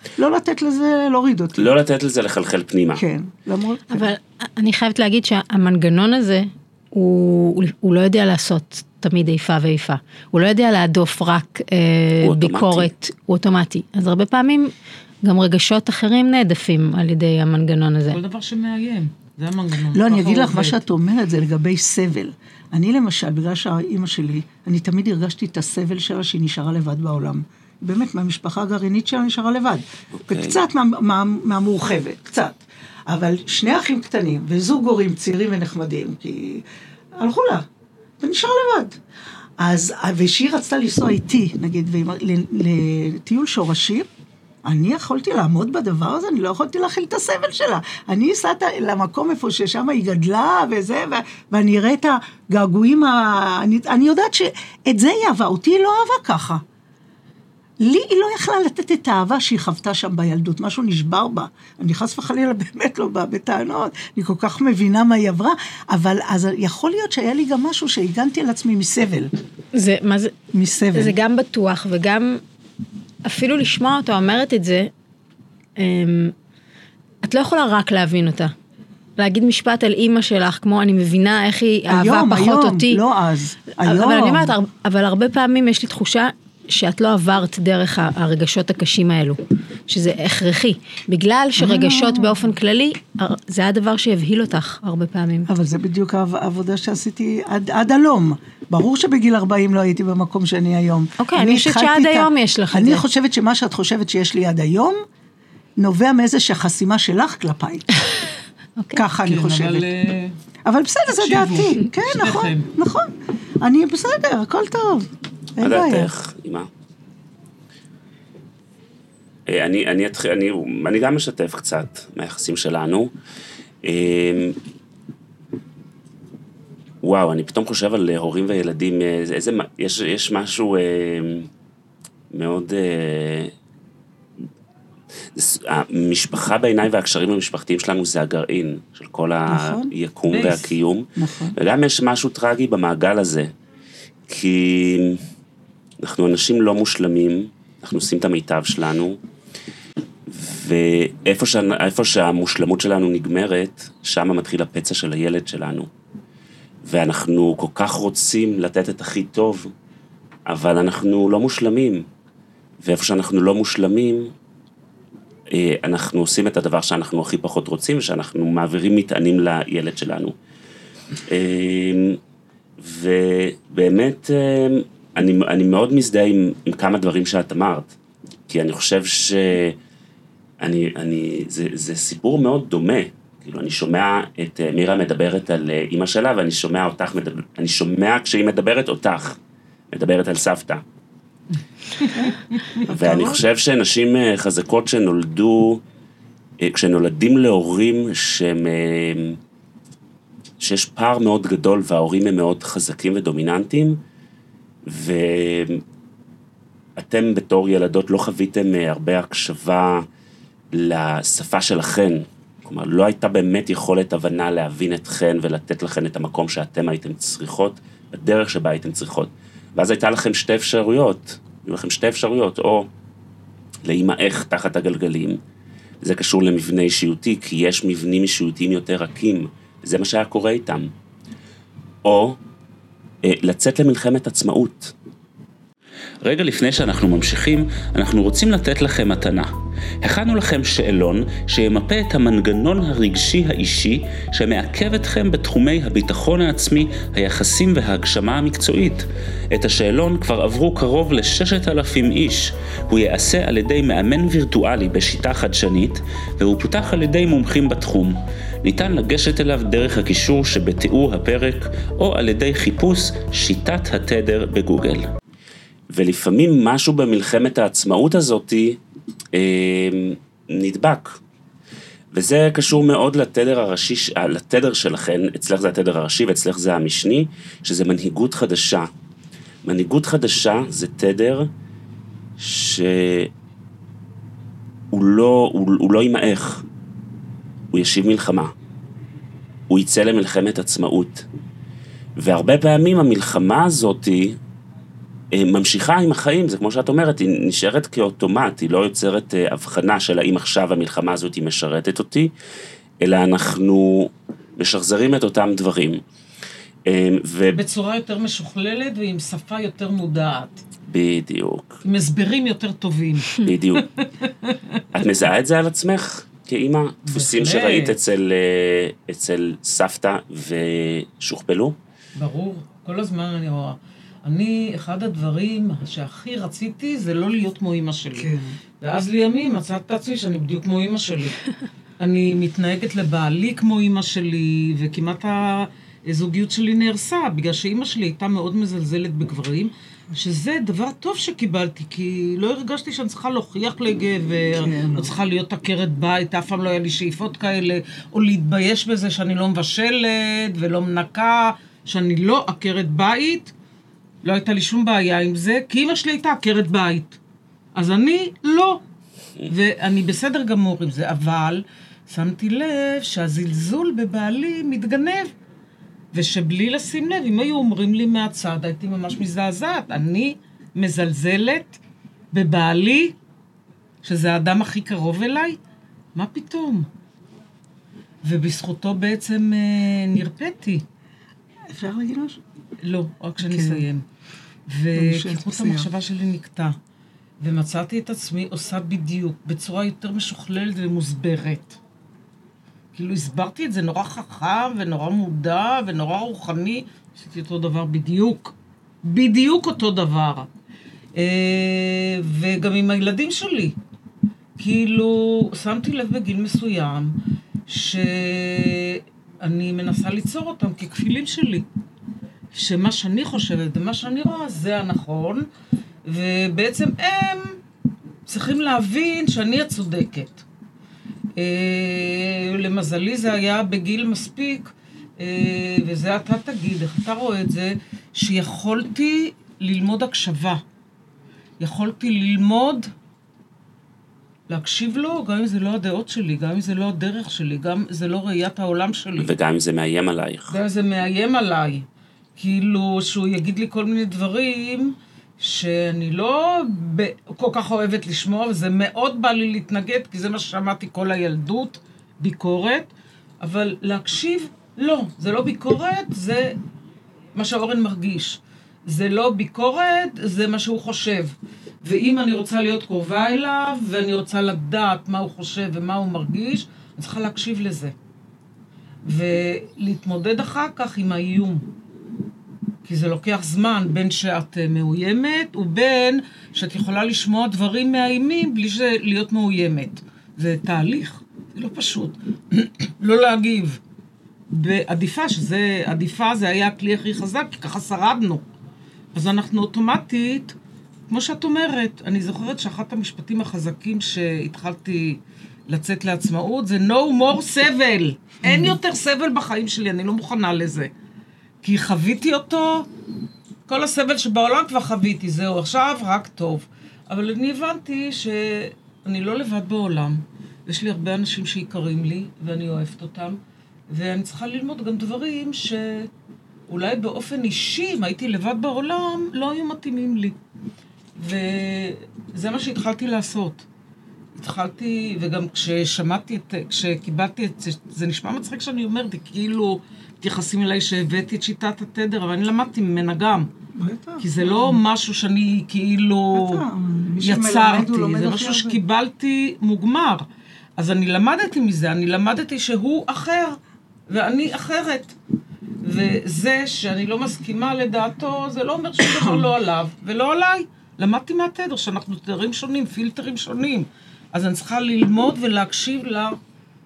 כן. לא לתת לזה להוריד אותי. לא לתת לזה לחלחל פנימה. כן, למרות... כן. אבל אני חייבת להגיד שהמנגנון הזה, הוא, הוא לא יודע לעשות תמיד איפה ואיפה. הוא לא יודע להדוף רק אה, הוא אוטומטי. ביקורת, הוא אוטומטי. אז הרבה פעמים גם רגשות אחרים נעדפים על ידי המנגנון הזה. כל דבר שמאיים, זה המנגנון. לא, אני אגיד לך, מה. שאת אומרת זה לגבי סבל. אני למשל, בגלל שהאימא שלי, אני תמיד הרגשתי את הסבל שלה שהיא נשארה לבד בעולם. באמת, מהמשפחה הגרעינית שלה נשארה לבד. אוקיי. וקצת מה, מה, מהמורחבת, קצת. אבל שני אחים קטנים, וזוג הורים צעירים ונחמדים, כי הלכו לה, ונשאר לבד. אז, וכשהיא רצתה לנסוע איתי, נגיד, לטיול שורשים, אני יכולתי לעמוד בדבר הזה, אני לא יכולתי להכיל את הסבל שלה. אני אסעת למקום איפה ששם היא גדלה וזה, ו- ואני אראה את הגעגועים, ה... אני, אני יודעת שאת זה היא אהבה, אותי היא לא אהבה ככה. לי היא לא יכלה לתת את האהבה שהיא חוותה שם בילדות, משהו נשבר בה. אני חס וחלילה באמת לא באה בטענות, אני כל כך מבינה מה היא עברה, אבל אז יכול להיות שהיה לי גם משהו שהגנתי על עצמי מסבל. זה, מה זה, מסבל. זה גם בטוח וגם אפילו לשמוע אותה אומרת את זה, אמ, את לא יכולה רק להבין אותה. להגיד משפט על אימא שלך, כמו אני מבינה איך היא אהבה היום, פחות היום, אותי. לא אז. היום. אבל אני אומרת, אבל הרבה פעמים יש לי תחושה שאת לא עברת דרך הרגשות הקשים האלו, שזה הכרחי. בגלל שרגשות אה. באופן כללי, זה הדבר שהבהיל אותך הרבה פעמים. אבל זה בדיוק העב- העבודה שעשיתי עד, עד הלום. ברור שבגיל 40 לא הייתי במקום שאני היום. אוקיי, אני חושבת התחלתי שעד היום יש לך את אני זה. חושבת שמה שאת חושבת שיש לי עד היום, נובע מאיזושהי חסימה שלך כלפיי. אוקיי. ככה אני כן, חושבת. אבל אה, אבל בסדר, זו תקשיבו, דעתי. כן, נכון. נכון. אני בסדר, הכל טוב. בעיה. דעתך, אמא? אה, אני, אני, אתחיל, אני, אני גם משתף קצת מהיחסים שלנו. אה, וואו, אני פתאום חושב על אה, הורים וילדים, אה, איזה, איזה, יש, יש משהו אה, מאוד... אה, המשפחה בעיניי והקשרים המשפחתיים שלנו זה הגרעין של כל נכון. היקום בייס. והקיום. נכון. וגם יש משהו טרגי במעגל הזה, כי אנחנו אנשים לא מושלמים, אנחנו עושים את המיטב שלנו, ואיפה איפה שהמושלמות שלנו נגמרת, שם מתחיל הפצע של הילד שלנו. ואנחנו כל כך רוצים לתת את הכי טוב, אבל אנחנו לא מושלמים, ואיפה שאנחנו לא מושלמים, אה, אנחנו עושים את הדבר שאנחנו הכי פחות רוצים, ושאנחנו מעבירים מטענים לילד שלנו. אה, ובאמת, אה, אני, אני מאוד מזדהה עם, עם כמה דברים שאת אמרת, כי אני חושב ש... אני, אני, זה, זה סיפור מאוד דומה. כאילו, אני שומע את מירה מדברת על אימא שלה, ואני שומע אותך, מדבר, אני שומע כשהיא מדברת אותך, מדברת על סבתא. ואני חושב שנשים חזקות שנולדו, כשנולדים להורים שהם, שיש פער מאוד גדול וההורים הם מאוד חזקים ודומיננטיים, ואתם בתור ילדות לא חוויתם הרבה הקשבה לשפה שלכן. כלומר, לא הייתה באמת יכולת הבנה להבין אתכן ולתת לכן את המקום שאתם הייתם צריכות, בדרך שבה הייתם צריכות. ואז הייתה לכם שתי אפשרויות, היו לכם שתי אפשרויות, או להימעך תחת הגלגלים, זה קשור למבנה אישיותי, כי יש מבנים אישיותיים יותר רכים, זה מה שהיה קורה איתם. או אה, לצאת למלחמת עצמאות. רגע לפני שאנחנו ממשיכים, אנחנו רוצים לתת לכם מתנה. הכנו לכם שאלון שימפה את המנגנון הרגשי האישי שמעכב אתכם בתחומי הביטחון העצמי, היחסים וההגשמה המקצועית. את השאלון כבר עברו קרוב לששת אלפים איש. הוא ייעשה על ידי מאמן וירטואלי בשיטה חדשנית, והוא פותח על ידי מומחים בתחום. ניתן לגשת אליו דרך הקישור שבתיאור הפרק, או על ידי חיפוש שיטת התדר בגוגל. ולפעמים משהו במלחמת העצמאות הזאתי אה, נדבק. וזה קשור מאוד לתדר הראשי, לתדר שלכן, אצלך זה התדר הראשי ואצלך זה המשני, שזה מנהיגות חדשה. מנהיגות חדשה זה תדר שהוא לא, הוא, הוא לא ימעך, הוא ישיב מלחמה. הוא יצא למלחמת עצמאות. והרבה פעמים המלחמה הזאתי אה, ממשיכה עם החיים, זה כמו שאת אומרת, היא נשארת כאוטומט, היא לא יוצרת אה, הבחנה של האם עכשיו המלחמה הזאת היא משרתת אותי, אלא אנחנו משחזרים את אותם דברים. אה, ו... בצורה יותר משוכללת ועם שפה יותר מודעת. בדיוק. עם הסברים יותר טובים. בדיוק. את מזהה את זה על עצמך כאימא? דפוסים שראית אצל, אצל סבתא ושוכפלו? ברור, כל הזמן אני רואה. אני, אחד הדברים שהכי רציתי זה לא להיות כמו אימא שלי. כן. ואז לימים מצאת את עצמי שאני בדיוק כמו אימא שלי. אני מתנהגת לבעלי כמו אימא שלי, וכמעט הזוגיות שלי נהרסה, בגלל שאימא שלי הייתה מאוד מזלזלת בגברים, שזה דבר טוב שקיבלתי, כי לא הרגשתי שאני צריכה להוכיח לגבר, כן. או צריכה להיות עקרת בית, אף פעם לא היה לי שאיפות כאלה, או להתבייש בזה שאני לא מבשלת ולא מנקה, שאני לא עקרת בית. לא הייתה לי שום בעיה עם זה, כי אימא שלי הייתה עקרת בית. אז אני לא. ואני בסדר גמור עם זה, אבל שמתי לב שהזלזול בבעלי מתגנב. ושבלי לשים לב, אם היו אומרים לי מהצד, הייתי ממש מזעזעת. אני מזלזלת בבעלי, שזה האדם הכי קרוב אליי? מה פתאום? ובזכותו בעצם אה, נרפאתי. אפשר להגיד משהו? לא, רק כשאני כן. אסיים. וכיחות המחשבה שלי נקטע. ומצאתי את עצמי עושה בדיוק, בצורה יותר משוכללת ומוסברת. כאילו הסברתי את זה נורא חכם ונורא מודע ונורא רוחני, עשיתי אותו דבר בדיוק. בדיוק אותו דבר. אה, וגם עם הילדים שלי. כאילו, שמתי לב בגיל מסוים שאני מנסה ליצור אותם ככפילים שלי. שמה שאני חושבת ומה שאני רואה זה הנכון, ובעצם הם צריכים להבין שאני הצודקת. אה, למזלי זה היה בגיל מספיק, אה, וזה אתה תגיד, איך אתה רואה את זה, שיכולתי ללמוד הקשבה. יכולתי ללמוד להקשיב לו, גם אם זה לא הדעות שלי, גם אם זה לא הדרך שלי, גם אם זה לא ראיית העולם שלי. וגם אם זה מאיים עלייך. גם אם זה מאיים עליי. כאילו, שהוא יגיד לי כל מיני דברים שאני לא ב- כל כך אוהבת לשמוע, וזה מאוד בא לי להתנגד, כי זה מה ששמעתי כל הילדות, ביקורת, אבל להקשיב, לא, זה לא ביקורת, זה מה שאורן מרגיש. זה לא ביקורת, זה מה שהוא חושב. ואם אני רוצה להיות קרובה אליו, ואני רוצה לדעת מה הוא חושב ומה הוא מרגיש, אני צריכה להקשיב לזה. ולהתמודד אחר כך עם האיום. כי זה לוקח זמן בין שאת אה, מאוימת ובין שאת יכולה לשמוע דברים מאיימים בלי להיות מאוימת. זה תהליך, זה לא פשוט. לא להגיב. בעדיפה, שזה, עדיפה זה היה הכלי הכי חזק, כי ככה שרדנו. אז אנחנו אוטומטית, כמו שאת אומרת, אני זוכרת שאחת המשפטים החזקים שהתחלתי לצאת לעצמאות זה no more סבל. אין יותר סבל בחיים שלי, אני לא מוכנה לזה. כי חוויתי אותו, כל הסבל שבעולם כבר חוויתי, זהו, עכשיו רק טוב. אבל אני הבנתי שאני לא לבד בעולם. יש לי הרבה אנשים שיקרים לי, ואני אוהבת אותם, ואני צריכה ללמוד גם דברים שאולי באופן אישי, אם הייתי לבד בעולם, לא היו מתאימים לי. וזה מה שהתחלתי לעשות. התחלתי, וגם כששמעתי את, כשקיבלתי את זה, זה נשמע מצחיק שאני אומרת, כאילו מתייחסים אליי שהבאתי את שיטת התדר, אבל אני למדתי ממנה גם. בטח. כי זה לא משהו שאני כאילו יצרתי, זה משהו. שקיבלתי מוגמר. אז אני למדתי מזה, אני למדתי שהוא אחר, ואני אחרת. וזה שאני לא מסכימה לדעתו, זה לא אומר שום דבר לא עליו ולא עליי. למדתי מהתדר, שאנחנו תדרים שונים, פילטרים שונים. אז אני צריכה ללמוד ולהקשיב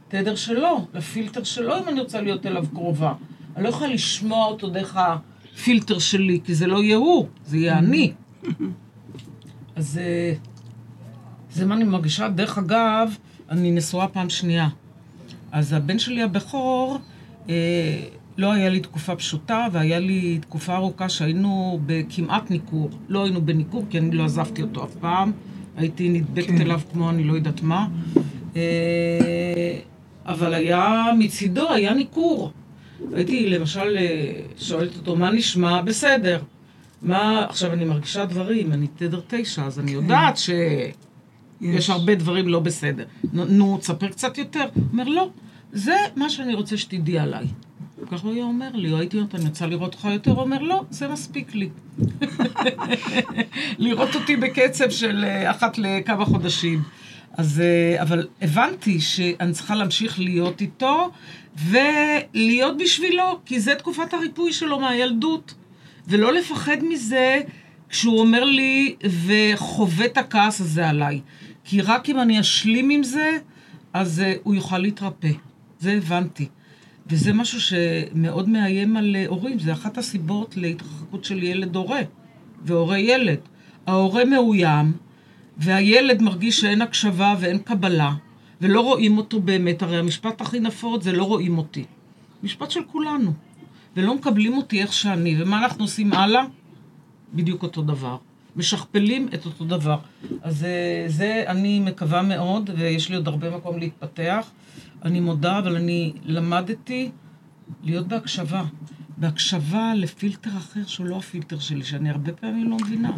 לתדר שלו, לפילטר שלו, אם אני רוצה להיות אליו קרובה. אני לא יכולה לשמוע אותו דרך הפילטר שלי, כי זה לא יהיה הוא, זה יהיה אני. אז אה, זה מה אני מרגישה. דרך אגב, אני נשואה פעם שנייה. אז הבן שלי הבכור, אה, לא היה לי תקופה פשוטה, והיה לי תקופה ארוכה שהיינו בכמעט ניכור. לא היינו בניכור, כי אני לא עזבתי אותו אף פעם. הייתי נדבקת כן. אליו כמו אני לא יודעת מה. אה, אבל היה, מצידו היה ניכור. הייתי למשל אה, שואלת אותו, מה נשמע? בסדר. מה, עכשיו אני מרגישה דברים, אני תדר תשע, אז אני יודעת ש... יש הרבה דברים לא בסדר. נו, תספר קצת יותר. אומר, לא, זה מה שאני רוצה שתדעי עליי. כך הוא היה אומר לי, או הייתי אומרת, אני רוצה לראות אותך יותר, הוא אומר, לא, זה מספיק לי. לראות אותי בקצב של אה, אחת לכמה חודשים. אז, אה, אבל הבנתי שאני צריכה להמשיך להיות איתו, ולהיות בשבילו, כי זה תקופת הריפוי שלו מהילדות. ולא לפחד מזה כשהוא אומר לי וחווה את הכעס הזה עליי. כי רק אם אני אשלים עם זה, אז uh, הוא יוכל להתרפא. זה הבנתי. וזה משהו שמאוד מאיים על אה, הורים, זה אחת הסיבות להתרחקות של ילד הורה, והורה ילד. ההורה מאוים, והילד מרגיש שאין הקשבה ואין קבלה, ולא רואים אותו באמת. הרי המשפט הכי נפוץ זה לא רואים אותי. משפט של כולנו. ולא מקבלים אותי איך שאני. ומה אנחנו עושים הלאה? בדיוק אותו דבר. משכפלים את אותו דבר. אז אה, זה אני מקווה מאוד, ויש לי עוד הרבה מקום להתפתח. אני מודה, אבל אני למדתי להיות בהקשבה. בהקשבה לפילטר אחר שהוא לא הפילטר שלי, שאני הרבה פעמים לא מבינה.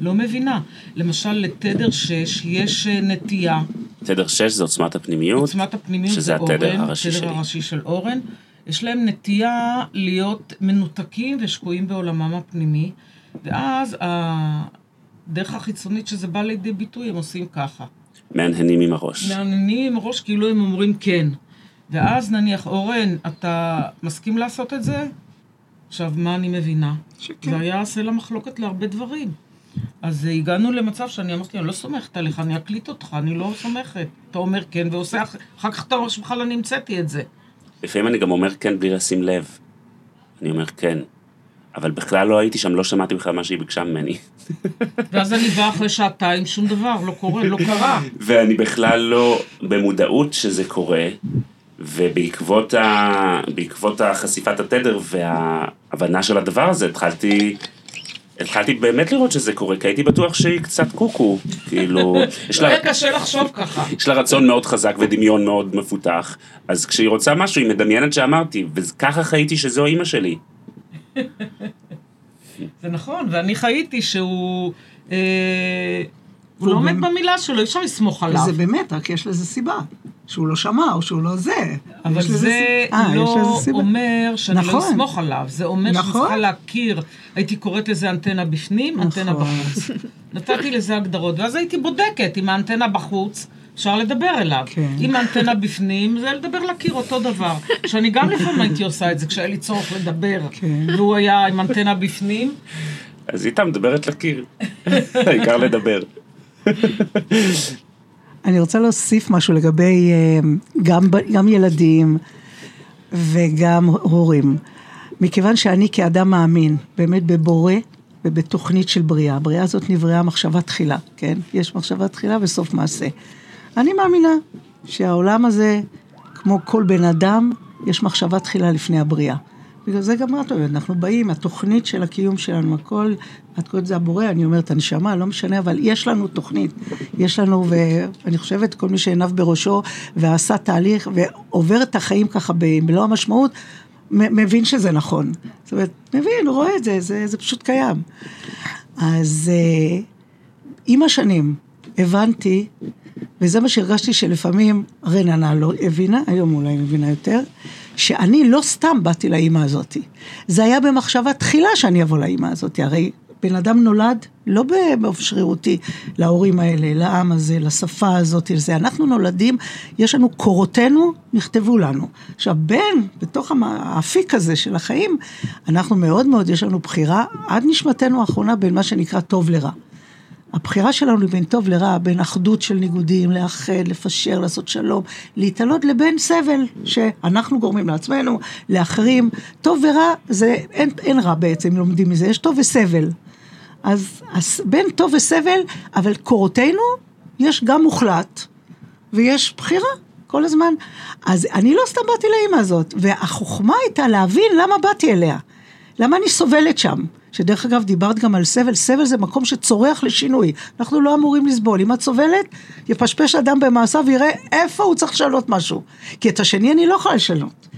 לא מבינה. למשל, לתדר 6 יש אה, נטייה. תדר 6 זה עוצמת הפנימיות. עוצמת הפנימיות שזה זה אורן, הראשי התדר שלי. הראשי של אורן. יש להם נטייה להיות מנותקים ושקועים בעולמם הפנימי, ואז הדרך החיצונית שזה בא לידי ביטוי, הם עושים ככה. מהנהנים עם הראש. מעניינים עם הראש כאילו הם אומרים כן. ואז נניח, אורן, אתה מסכים לעשות את זה? עכשיו, מה אני מבינה? שכן. זה היה סלע מחלוקת להרבה דברים. אז הגענו למצב שאני אמרתי, אני לא סומכת עליך, אני אקליט אותך, אני לא סומכת. אתה אומר כן ועושה, אח- אחר כך אתה אומר שבכלל אני המצאתי את זה. לפעמים אני גם אומר כן בלי לשים לב. אני אומר כן. אבל בכלל לא הייתי שם, לא שמעתי בכלל מה שהיא ביקשה ממני. ואז אני באה אחרי שעתיים, שום דבר, לא קורה, לא קרה. ואני בכלל לא במודעות שזה קורה, ובעקבות ה... החשיפת התדר וההבנה של הדבר הזה, התחלתי... התחלתי באמת לראות שזה קורה, כי הייתי בטוח שהיא קצת קוקו, כאילו, יש לה, היה קשה לחשוב ככה. יש לה רצון מאוד חזק ודמיון מאוד מפותח, אז כשהיא רוצה משהו היא מדמיינת שאמרתי, וככה חייתי שזו אימא שלי. זה נכון, ואני חייתי שהוא... אה, הוא לא עומד במילה שלו, אי אפשר לסמוך עליו. וזה באמת, רק יש לזה סיבה. שהוא לא שמע, או שהוא לא זה. אבל זה אה, לא. אומר שאני לא נכון. אסמוך עליו, זה אומר שאני נכון. צריכה להכיר, הייתי קוראת לזה אנטנה בפנים, אנטנה נכון. בחוץ. נתתי לזה הגדרות, ואז הייתי בודקת אם האנטנה בחוץ, אפשר לדבר אליו. כן. אם האנטנה בפנים, זה לדבר לקיר אותו דבר. שאני גם לפעמים הייתי עושה את זה, כשהיה לי צורך לדבר, כן. והוא היה עם אנטנה בפנים, אז איתה מדברת לקיר. העיקר לדבר. אני רוצה להוסיף משהו לגבי אה, גם, גם ילדים וגם הורים. מכיוון שאני כאדם מאמין, באמת בבורא ובתוכנית של בריאה. הבריאה הזאת נבראה מחשבה תחילה, כן? יש מחשבה תחילה וסוף מעשה. אני מאמינה שהעולם הזה, כמו כל בן אדם, יש מחשבה תחילה לפני הבריאה. בגלל זה גם את אומרת, אנחנו באים, התוכנית של הקיום שלנו, הכל, את קוראת לזה הבורא, אני אומרת הנשמה, לא משנה, אבל יש לנו תוכנית. יש לנו, ואני חושבת, כל מי שעיניו בראשו ועשה תהליך ועובר את החיים ככה במלוא המשמעות, מבין שזה נכון. זאת אומרת, מבין, רואה את זה, זה, זה פשוט קיים. אז אה, עם השנים הבנתי, וזה מה שהרגשתי שלפעמים רננה לא הבינה, היום אולי מבינה יותר, שאני לא סתם באתי לאימא הזאתי. זה היה במחשבה תחילה שאני אבוא לאימא הזאתי, הרי בן אדם נולד לא באופן שרירותי להורים האלה, לעם הזה, לשפה הזאת, לזה. אנחנו נולדים, יש לנו, קורותינו נכתבו לנו. עכשיו, בין, בתוך האפיק הזה של החיים, אנחנו מאוד מאוד, יש לנו בחירה עד נשמתנו האחרונה בין מה שנקרא טוב לרע. הבחירה שלנו בין טוב לרע, בין אחדות של ניגודים, לאחד, לפשר, לעשות שלום, להתעלות לבין סבל שאנחנו גורמים לעצמנו, לאחרים. טוב ורע, זה, אין, אין רע בעצם, לומדים מזה, יש טוב וסבל. אז, אז בין טוב וסבל, אבל קורותינו, יש גם מוחלט, ויש בחירה כל הזמן. אז אני לא סתם באתי לאימא הזאת, והחוכמה הייתה להבין למה באתי אליה. למה אני סובלת שם? שדרך אגב, דיברת גם על סבל, סבל זה מקום שצורח לשינוי. אנחנו לא אמורים לסבול. אם את סובלת, יפשפש אדם במעשיו ויראה איפה הוא צריך לשנות משהו. כי את השני אני לא יכולה לשנות.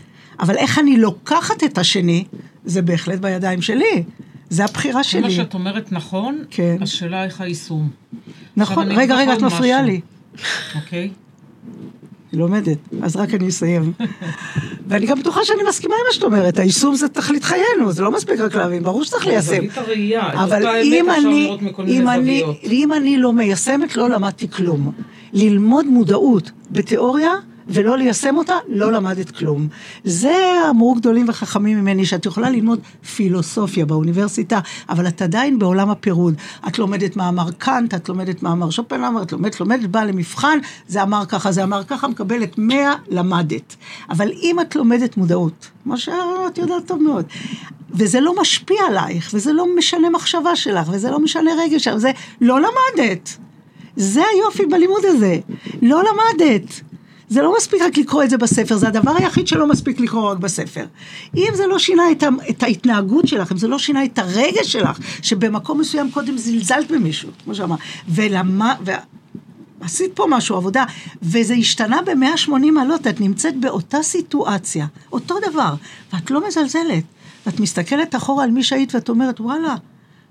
אבל איך אני לוקחת את השני, זה בהחלט בידיים שלי. זה הבחירה כל מה שלי. שאת אומרת נכון, כן. השאלה איך היישום. נכון, רגע, רגע, את מפריעה. לי. אוקיי? היא לומדת, אז רק אני אסיים. ואני גם בטוחה שאני מסכימה עם מה שאת אומרת, היישום זה תכלית חיינו, זה לא מספיק רק להבין, ברור שצריך ליישם. הראייה, את אבל אם אני, אם אני. אם אני לא מיישמת, לא למדתי כלום. ללמוד מודעות בתיאוריה ולא ליישם אותה, לא למדת כלום. זה אמרו גדולים וחכמים ממני, שאת יכולה ללמוד פילוסופיה באוניברסיטה, אבל את עדיין בעולם הפירוד. את לומדת מאמר קאנט, את לומדת מאמר שופנהאמר, את לומדת, לומדת, באה למבחן, זה אמר ככה, זה אמר ככה, מקבלת 100, למדת. אבל אם את לומדת מודעות, מה שאת יודעת טוב מאוד, וזה לא משפיע עלייך, וזה לא משנה מחשבה שלך, וזה לא משנה רגש שלך, זה לא למדת. זה היופי בלימוד הזה, לא למדת. זה לא מספיק רק לקרוא את זה בספר, זה הדבר היחיד שלא מספיק לקרוא רק בספר. אם זה לא שינה את, ה, את ההתנהגות שלך, אם זה לא שינה את הרגש שלך, שבמקום מסוים קודם זלזלת במישהו, כמו שאמר, ולמה, ו... עשית פה משהו, עבודה, וזה השתנה ב-180 מעלות, את נמצאת באותה סיטואציה, אותו דבר, ואת לא מזלזלת. ואת מסתכלת אחורה על מי שהיית ואת אומרת, וואלה,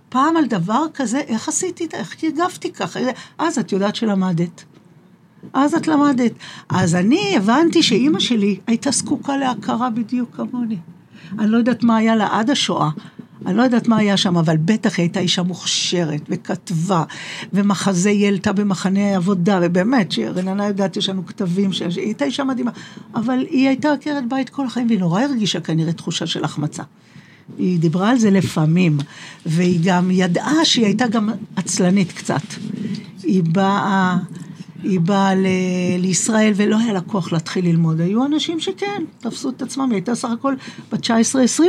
פעם על דבר כזה, איך עשיתי, את- איך הגבתי ככה, אז את יודעת שלמדת. אז את למדת. אז אני הבנתי שאימא שלי הייתה זקוקה להכרה בדיוק כמוני. אני לא יודעת מה היה לה עד השואה. אני לא יודעת מה היה שם, אבל בטח היא הייתה אישה מוכשרת, וכתבה, ומחזה היא העלתה במחנה עבודה, ובאמת, שרננה יודעת, יש לנו כתבים, שהיא הייתה אישה מדהימה, אבל היא הייתה עקרת בית כל החיים, והיא נורא הרגישה כנראה תחושה של החמצה. היא דיברה על זה לפעמים, והיא גם ידעה שהיא הייתה גם עצלנית קצת. היא באה, היא באה ל- לישראל ולא היה לה כוח להתחיל ללמוד. היו אנשים שכן, תפסו את עצמם, היא הייתה סך הכל בת 19-20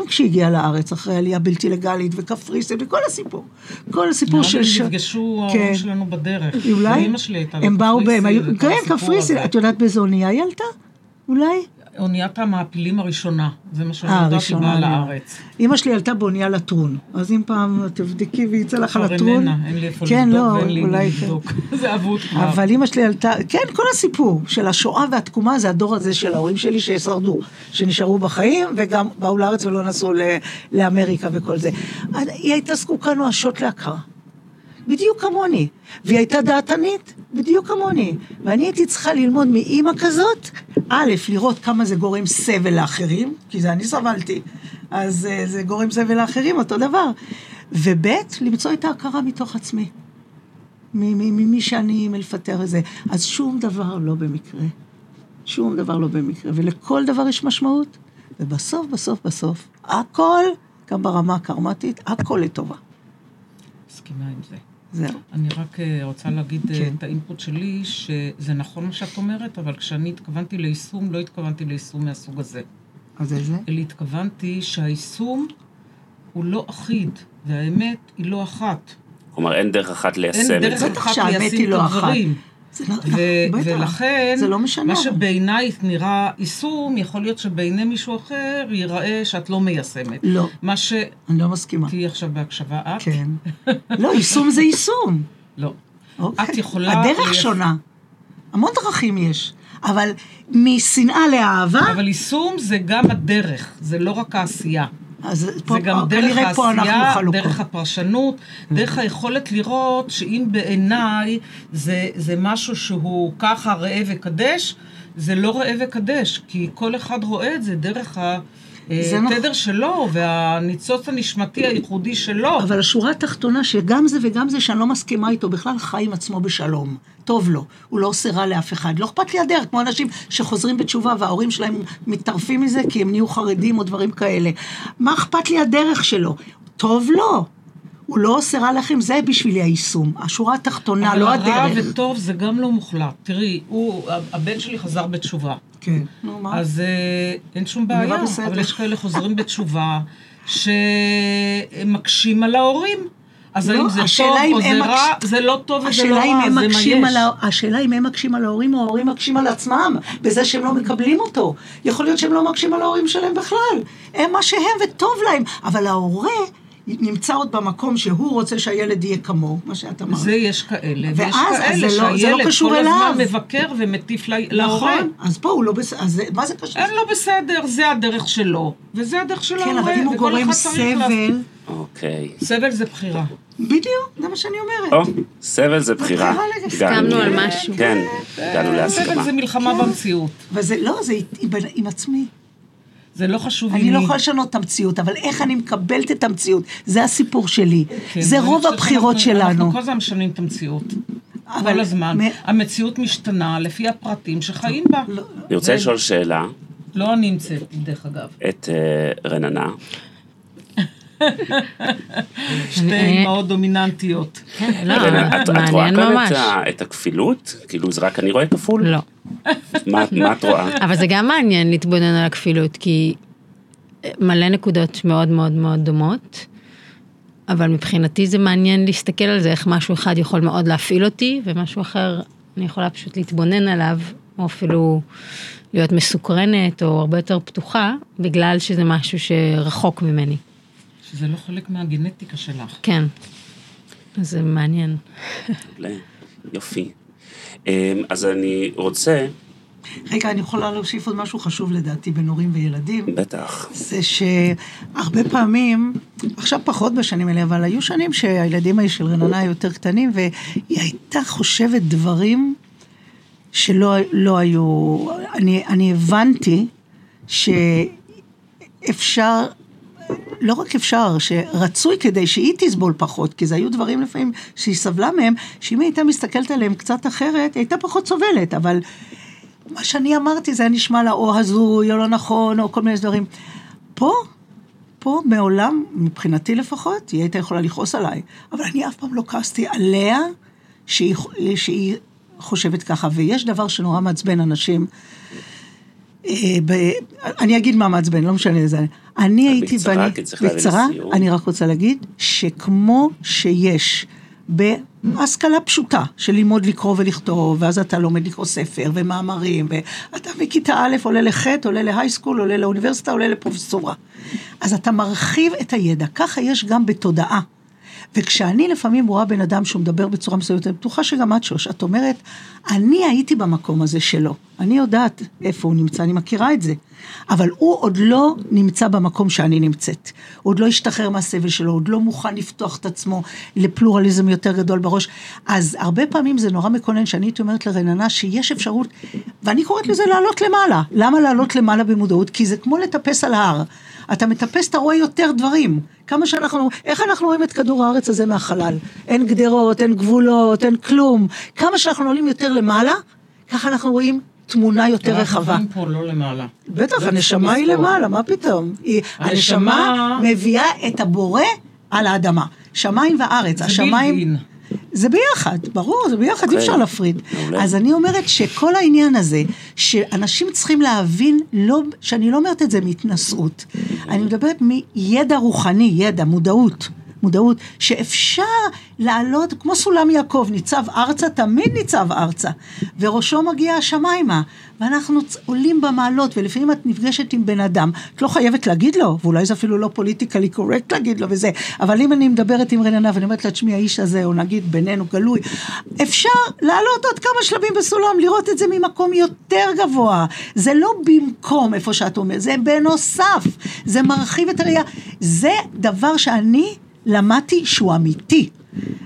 כשהיא הגיעה לארץ, אחרי עלייה בלתי לגלית וקפריסין וכל הסיפור. כל הסיפור נראה של... לי ש- נפגשו כן. ההורים שלנו בדרך. אולי, אמא שלי הייתה הם באו בהם, כן, קפריסין. את יודעת באיזו אונייה היא עלתה? אולי? אוניית המעפילים הראשונה, זה מה שאני אה, יודעת, היא ראשונה, באה אני- לארץ. אימא שלי עלתה באונייה לטרון, אז אם פעם תבדקי ויצא לך לטרון. אין לי איפה כן, לבדוק לא, ואין לי אולי כן. לבדוק. זה אבוד כבר. אבל אימא שלי עלתה, כן, כל הסיפור של השואה והתקומה זה הדור הזה של ההורים שלי ששרדו, שנשארו בחיים וגם באו לארץ ולא נסעו לאמריקה וכל זה. היא הייתה זקוקה נואשות להכרה. בדיוק כמוני. והיא הייתה דעתנית, בדיוק כמוני. ואני הייתי צריכה ללמוד מאימא כזאת, א', לראות כמה זה גורם סבל לאחרים, כי זה אני סבלתי, אז אה, זה גורם סבל לאחרים, אותו דבר. וב', למצוא את ההכרה מתוך עצמי. ממי שאני מלפטר את זה. אז שום דבר לא במקרה. שום דבר לא במקרה. ולכל דבר יש משמעות. ובסוף, בסוף, בסוף, הכל, גם ברמה הקרמטית, הכל לטובה. מסכימה עם זה. זהו. אני רק אה, רוצה להגיד אה, כן. את האינפוט שלי, שזה נכון מה שאת אומרת, אבל כשאני התכוונתי ליישום, לא התכוונתי ליישום מהסוג הזה. אז איזה? אלא התכוונתי שהיישום הוא לא אחיד, והאמת היא לא אחת. כלומר, אין דרך אחת ליישם אין את דרך זה. בטח אחת שהאמת ליישם את לא אחת. הדברים. זה לא, ו- בטח. ולכן, זה לא משנה. מה שבעינייך נראה יישום, יכול להיות שבעיני מישהו אחר ייראה שאת לא מיישמת. לא, מה ש... אני לא מסכימה. תהיי עכשיו בהקשבה את? כן. לא, יישום זה יישום. לא. אוקיי. את יכולה הדרך לייש- שונה. המון דרכים יש. אבל משנאה לאהבה, אבל יישום זה גם הדרך, זה לא רק העשייה. אז פה, זה גם דרך פה אנחנו העשייה. דרך הפרשנות, דרך היכולת לראות שאם בעיניי זה, זה משהו שהוא ככה ראה וקדש, זה לא ראה וקדש, כי כל אחד רואה את זה דרך זה נכון. התדר שלו והניצוץ הנשמתי הייחודי שלו. אבל השורה התחתונה שגם זה וגם זה שאני לא מסכימה איתו, בכלל חי עם עצמו בשלום. טוב לו, הוא לא עושה רע לאף אחד. לא אכפת לי הדרך, כמו אנשים שחוזרים בתשובה וההורים שלהם מתטרפים מזה כי הם נהיו חרדים או דברים כאלה. מה אכפת לי הדרך שלו? טוב לו. הוא לא עושה רע לכם, זה בשבילי היישום. השורה התחתונה, אבל לא רע הדרך. וטוב זה גם לא מוחלט. תראי, הוא, הבן שלי חזר בתשובה. כן. נו, מה? אז אה, אין שום בעיה. אבל יש כאלה חוזרים בתשובה שמקשים על ההורים. אז לא, האם זה השאלה טוב או זה רע, מקש- זה לא טוב וזה לא רע, זה מה יש. ה... השאלה אם הם מקשים על ההורים או ההורים מקשים על עצמם, בזה שהם לא מקבלים אותו. יכול להיות שהם לא מקשים על ההורים שלהם בכלל. הם מה שהם וטוב להם, אבל ההורה נמצא עוד במקום שהוא רוצה שהילד יהיה כמוהו, מה שאת אמרת. זה יש כאלה, ויש ואז, כאלה זה לא- זה לא שהילד קשור כל אליו. הזמן מבקר ומטיף לה- להורה. נכון, אז פה הוא לא בסדר, אז מה זה קשור? אין לו בסדר, זה הדרך שלו, וזה הדרך של כן, ההורה, אבל אם הוא גורם סבל, אוקיי. סבל זה בחירה. בדיוק, זה מה שאני אומרת. או, סבל זה בחירה. הסכמנו על משהו. כן, הגענו סבל להסכמה. זה מלחמה במציאות. וזה לא, זה עם עצמי. זה לא חשוב אני עם לא מי. יכולה לשנות את המציאות, אבל איך אני מקבלת את המציאות, זה הסיפור שלי. כן, זה רוב הבחירות שאנחנו- שלנו. אנחנו כל הזמן משנים את המציאות. אבל כל הזמן. מ- המציאות משתנה לפי הפרטים שחיים בה. לא, אני רוצה לשאול שאלה לא אני המצאתי, דרך אגב. את אה, רננה. שתי אמהות דומיננטיות. לא, רננה, את- את רואה מעניין כאן ממש. את הכפילות? כאילו זה רק אני רואה כפול? לא. מה מה את רואה? אבל זה גם מעניין להתבונן על הכפילות, כי מלא נקודות מאוד מאוד מאוד דומות, אבל מבחינתי זה מעניין להסתכל על זה, איך משהו אחד יכול מאוד להפעיל אותי, ומשהו אחר אני יכולה פשוט להתבונן עליו, או אפילו להיות מסוקרנת, או הרבה יותר פתוחה, בגלל שזה משהו שרחוק ממני. שזה לא חלק מהגנטיקה שלך. כן. זה מעניין. יופי. אה, אז אני רוצה, רגע, אני יכולה להוסיף עוד משהו חשוב לדעתי בין הורים וילדים. בטח, זה שהרבה פעמים, עכשיו פחות בשנים האלה, אבל היו שנים שהילדים האלה של רננה היו יותר קטנים, והיא הייתה חושבת דברים שלא לא היו... אני, אני הבנתי שאפשר, לא רק אפשר, שרצוי כדי שהיא תסבול פחות, כי זה היו דברים לפעמים שהיא סבלה מהם, שאם היא הייתה מסתכלת עליהם קצת אחרת, היא הייתה פחות סובלת, אבל מה שאני אמרתי זה היה נשמע לה או הזוי או לא נכון או כל מיני דברים. פה, פה מעולם, מבחינתי לפחות, היא הייתה יכולה לכעוס עליי, אבל אני אף פעם לא כעסתי עליה שהיא, שהיא חושבת ככה, ויש דבר שנורא מעצבן אנשים. אה, ב, אני אגיד מה מעצבן, לא משנה איזה. אני הייתי, בקצרה, ואני, כי צריך להביא בקצרה, לסיום. אני רק רוצה להגיד, שכמו שיש בהשכלה פשוטה, של ללמוד לקרוא ולכתוב, ואז אתה לומד לקרוא ספר ומאמרים, ואתה מכיתה א' עולה לח', עולה להייסקול, עולה לאוניברסיטה, עולה לפרופסורה. אז אתה מרחיב את הידע, ככה יש גם בתודעה. וכשאני לפעמים רואה בן אדם שהוא מדבר בצורה מסוימת, אני בטוחה שגם את שוש, את אומרת, אני הייתי במקום הזה שלו, אני יודעת איפה הוא נמצא, אני מכירה את זה, אבל הוא עוד לא נמצא במקום שאני נמצאת, הוא עוד לא השתחרר מהסבל שלו, עוד לא מוכן לפתוח את עצמו לפלורליזם יותר גדול בראש, אז הרבה פעמים זה נורא מקונן שאני הייתי אומרת לרננה שיש אפשרות, ואני קוראת לזה לעלות למעלה, למה לעלות למעלה במודעות? כי זה כמו לטפס על ההר. אתה מטפס, אתה רואה יותר דברים. כמה שאנחנו, איך אנחנו רואים את כדור הארץ הזה מהחלל? אין גדרות, אין גבולות, אין כלום. כמה שאנחנו עולים יותר למעלה, ככה אנחנו רואים תמונה יותר רחבה. אנחנו פה לא למעלה. בטח, זה הנשמה היא. למעלה, מה פתאום? הנשמה- מביאה את הבורא על האדמה. שמיים וארץ, זה השמיים... בילדין. זה ביחד, ברור, זה ביחד, אי אוקיי. אפשר להפריד. אז אני אומרת שכל העניין הזה, שאנשים צריכים להבין, לא, שאני לא אומרת את זה מהתנשאות, אני מדברת מידע רוחני, ידע, מודעות. מודעות, שאפשר לעלות, כמו סולם יעקב, ניצב ארצה, תמיד ניצב ארצה, וראשו מגיע השמיימה, ואנחנו עולים במעלות, ולפעמים את נפגשת עם בן אדם, את לא חייבת להגיד לו, ואולי זה אפילו לא פוליטיקלי קורקט להגיד לו וזה, אבל אם אני מדברת עם רננה ואני אומרת לה, תשמעי, האיש הזה, או נגיד בינינו גלוי, אפשר לעלות עוד כמה שלבים בסולם, לראות את זה ממקום יותר גבוה. זה לא במקום איפה שאת אומרת, זה בנוסף, זה מרחיב את הראייה. זה דבר שאני למדתי שהוא אמיתי,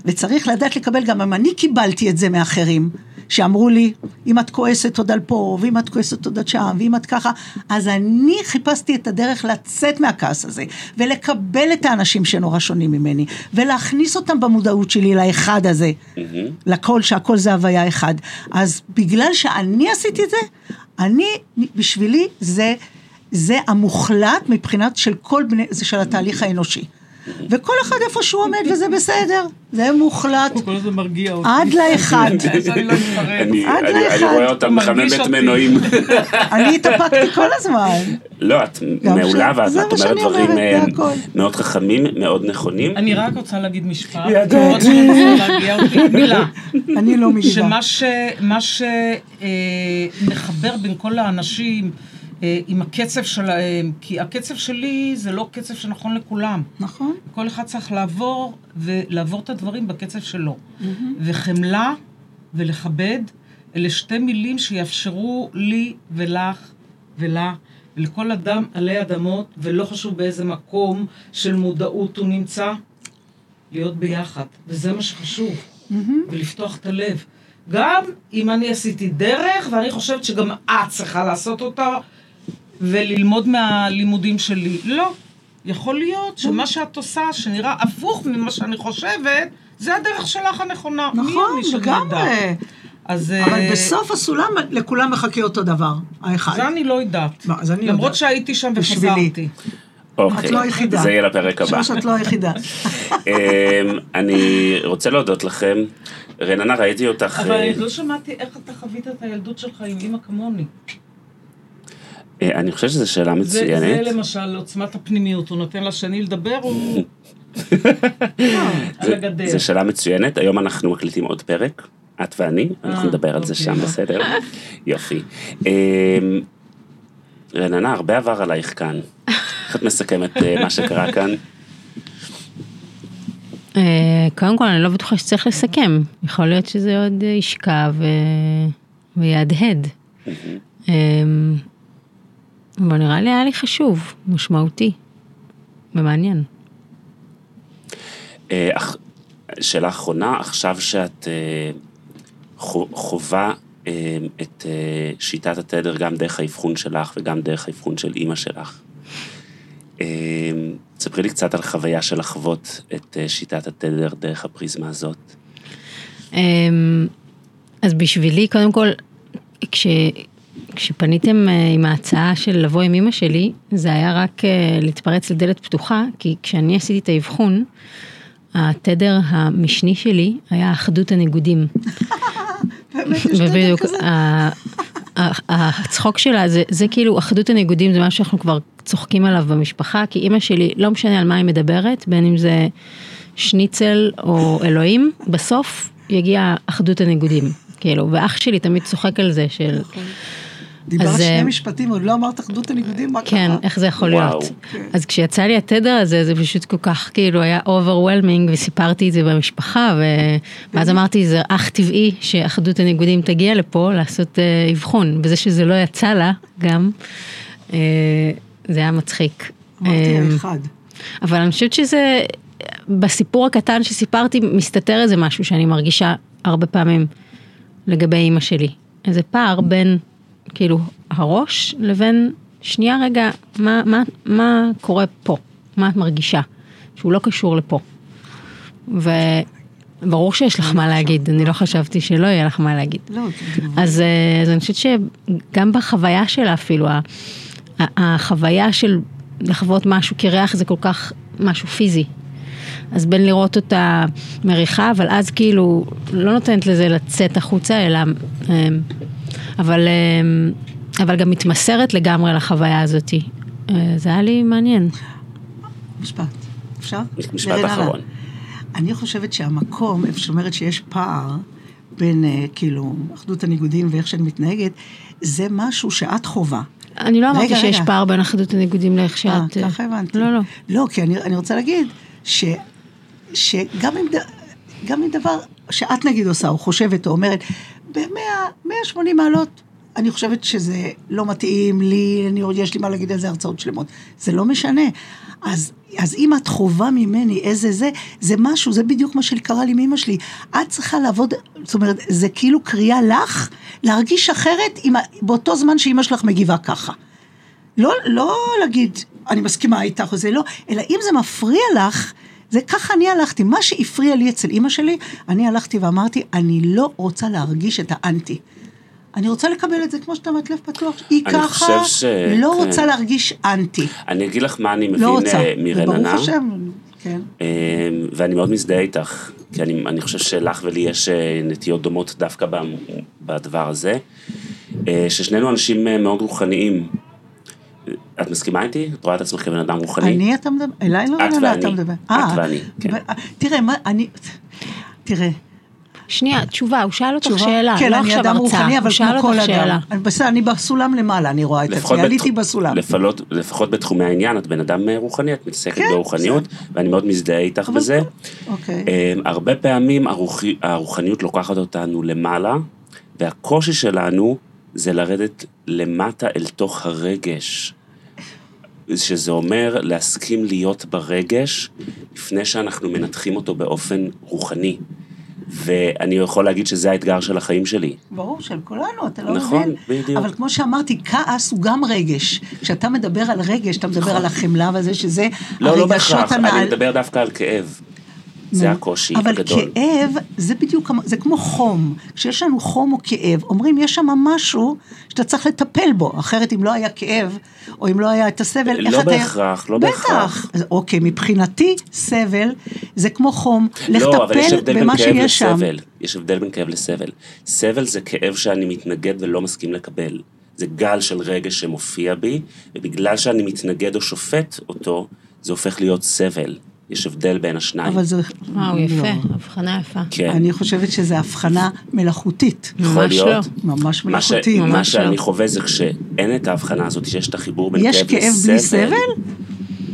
וצריך לדעת לקבל, גם אם אני קיבלתי את זה מאחרים. שאמרו לי, אם את כועסת עוד על פה, ואם את כועסת עוד עד שם, ואם את ככה, אז אני חיפשתי את הדרך לצאת מהכעס הזה, ולקבל את האנשים שנורא שונים ממני, ולהכניס אותם במודעות שלי לאחד הזה, לכל, שהכל זה הוויה אחד. אז בגלל שאני עשיתי את זה, אני, בשבילי, זה, זה המוחלט מבחינת של כל בני, זה של התהליך האנושי. וכל אחד איפה שהוא עומד וזה בסדר, זה מוחלט. הוא כל הזמן מרגיע אותי. עד לאחד. לא עד אני- אני לאחד. רואה אותה מחממת. מנועים. אני התאפקתי כל הזמן. לא, את מעולה, ואת אומרת דברים אה. מאוד חכמים, מאוד נכונים. אני רק רוצה להגיד משפט. ידעתי. מילה. אני לא מגיבה. שמה שמחבר בין כל האנשים אה, עם הקצב שלהם, כי הקצב שלי זה לא קצב שנכון לכולם. נכון. כל אחד צריך לעבור ולעבור את הדברים בקצב שלו. וחמלה ולכבד, אלה שתי מילים שיאפשרו לי ולך ולה ולכל אדם עלי אדמות, ולא חשוב באיזה מקום של מודעות הוא נמצא, להיות ביחד. וזה מה שחשוב. ולפתוח את הלב. גם אם אני עשיתי דרך, ואני חושבת שגם את צריכה לעשות אותה, וללמוד מהלימודים שלי. לא. יכול להיות שמה שאת עושה, שנראה הפוך ממה שאני חושבת, זה הדרך שלך הנכונה. נכון, לגמרי. אז... אבל אה, בסוף הסולם לכולם מחכה אותו דבר, האחד. זה אני לא יודעת. לא, אז אני למרות יודעת. שהייתי שם. וחזרתי. אוקיי, את לא היחידה. זה יהיה לפרק הבא. שאת לא היחידה. אמ, אני רוצה להודות לכם. רננה, ראיתי אותך... אבל אה, אני לא שמעתי איך אתה חווית את הילדות שלך עם אימא כמוני. אה, אני חושב שזו שאלה זה, זה מצוינת. למשל עוצמת הפנימיות, הוא נותן לשני לדבר, הוא הגדר. זו שאלה מצוינת, היום אנחנו מקליטים עוד פרק, את ואני, אנחנו אה, נדבר על זה אוקיי. שם, בסדר? יופי. אמ, רננה, הרבה עבר עלייך כאן. איך את מסכמת אה, מה שקרה כאן? אה, קודם כל, אני לא בטוחה שצריך לסכם. יכול להיות שזה עוד אה, ישקע. ויהדהד. אבל נראה לי היה לי חשוב, משמעותי ומעניין. אה, שאלה אחרונה, עכשיו שאת אה, חו- חווה אה, את שיטת התדר גם דרך האבחון שלך וגם דרך האבחון של אימא שלך. תספרי לי קצת על חוויה של לחוות את שיטת התדר דרך הפריזמה הזאת. אמ, אז בשבילי, קודם כל, כש, כשפניתם אה, עם ההצעה של לבוא עם אמא שלי, זה היה רק אה, להתפרץ לדלת פתוחה, כי כשאני עשיתי את האבחון, התדר המשני שלי היה אחדות הניגודים. ובדיוק, הצחוק שלה זה, זה כאילו אחדות הניגודים זה משהו שאנחנו כבר צוחקים עליו במשפחה כי אימא שלי לא משנה על מה היא מדברת בין אם זה שניצל או אלוהים בסוף יגיע אחדות הניגודים כאילו ואח שלי תמיד צוחק על זה של דיברת אז, שני אה, משפטים, עוד לא אמרת אחדות הניגודים, מה כן, קרה? איך זה יכול וואו. להיות? אז כשיצא לי התדר הזה, זה פשוט כל כך כאילו היה overwhelming, וסיפרתי את זה במשפחה, ו- ואז אמרתי, זה אך טבעי שאחדות הניגודים תגיע לפה לעשות אה, אבחון, וזה שזה לא יצא לה גם, אה, זה היה מצחיק. אמרתי אה, האחד. אבל אני חושבת שזה, בסיפור הקטן שסיפרתי, מסתתר איזה משהו שאני מרגישה הרבה פעמים לגבי אימא שלי. איזה פער בין, כאילו, הראש לבין, שנייה רגע, מה, מה, מה קורה פה? מה את מרגישה? שהוא לא קשור לפה. וברור שיש לך מה להגיד, אני לא חשבתי שלא יהיה לך מה להגיד. לא, אז, אה, אז אני חושבת שגם בחוויה שלה אפילו, החוויה של לחוות משהו כריח זה כל כך משהו פיזי. אז בין לראות אותה מריחה, אבל אז כאילו לא נותנת לזה לצאת החוצה, אלא... אה, אבל, אה, אבל גם מתמסרת לגמרי לחוויה הזאתי. אה, זה היה לי מעניין. משפט. אפשר? משפט. אחרון. אני חושבת שהמקום, איפה שאומרת שיש פער בין אה, כאילו אחדות הניגודים ואיך שאני מתנהגת, זה משהו שאת חווה. אני לא אמרתי שיש רגע. פער בין אחדות הניגודים לאיך שאת... אה, ככה הבנתי. לא, לא. לא, כי אני, אני רוצה להגיד ש, שגם אם, אם דבר שאת נגיד עושה, או חושבת, או אומרת, ב-180 מעלות, אני חושבת שזה לא מתאים לי, אני, יש לי מה להגיד על זה הרצאות שלמות. זה לא משנה. אז, אז אם את חווה ממני איזה זה, זה משהו, זה בדיוק מה שקרה לי עם אמא שלי. את צריכה לעבוד, זאת אומרת, זה כאילו קריאה לך להרגיש אחרת עם, באותו זמן שאימא שלך מגיבה ככה. לא, לא להגיד, אני מסכימה איתך או זה לא, אלא אם זה מפריע לך, זה ככה אני הלכתי. מה שהפריע לי אצל אימא שלי, אני הלכתי ואמרתי, אני לא רוצה להרגיש את האנטי. אני רוצה לקבל את זה כמו שאתה אומרת, לב פתוח. היא ככה ש- לא כן. רוצה להרגיש אנטי. אני אגיד לך מה אני מבין לא רוצה. אה, מרננה. וברוך השם, כן. אה, ואני מאוד מזדהה איתך, כי אני, אני חושב שלך ולי יש אה, נטיות דומות דווקא בדבר הזה, אה, ששנינו אנשים מאוד רוחניים. את מסכימה איתי? את רואה את עצמך כבן אדם רוחני? אני אתה מדבר? אליי לא, את לא, לא, ואני. אתה מדבר. את אה, ואני, כן. תראה, מה, אני, תראה, שנייה, תשובה, הוא שאל אותך? שאלה, כן, לא עכשיו הרצאה, רוחני, אבל הוא שאל אותך שאלה. בסדר, אני בסולם למעלה, אני רואה את עצמי, עליתי בסולם. לפלות, לפחות בתחומי העניין, את בן אדם אה, רוחני, את מתעסקת כן, ברוחניות, ואני מאוד מזדהה איתך אבל- בזה. אוקיי. אה, הרבה פעמים הרוח, הרוחניות לוקחת אותנו למעלה, והקושי שלנו זה לרדת למטה אל תוך הרגש. שזה אומר להסכים להיות ברגש לפני שאנחנו מנתחים אותו באופן רוחני. ואני יכול להגיד שזה האתגר של החיים שלי. ברור, של כולנו, אתה לא נכון, מבין. בדיוק. אבל כמו שאמרתי, כעס הוא גם רגש. כשאתה מדבר על רגש, אתה מדבר על החמלה וזה, שזה לא, לא הרגשות בהכרח, הנעל. אני מדבר דווקא על כאב. זה הקושי אבל הגדול. כאב, זה בדיוק, זה כמו חום. כשיש לנו חום או כאב, אומרים, יש שם משהו שאתה צריך לטפל בו, אחרת אם לא היה כאב, או אם לא היה את הסבל, איך לא אתה... בהכרח, לא בהכרח. בטח. אוקיי, מבחינתי, סבל זה כמו חום. לך לא, אבל יש טפל הבדל בין במה שיש שם. יש הבדל בין כאב לסבל. סבל זה כאב שאני מתנגד ולא מסכים לקבל. זה גל של רגש שמופיע בי, ובגלל שאני מתנגד או שופט אותו, זה הופך להיות סבל. יש הבדל בין השניים. אבל זה... וואו, לא. יפה, הבחנה יפה. כן. אני חושבת שזו הבחנה מלאכותית. יכול ממש להיות. לא. ממש מה, ש... מלאכותית. מה ממש שאני לא. חווה זה כשאין את ההבחנה הזאת, שיש את החיבור בין יש כאב כאב לסבל. בלי סבל?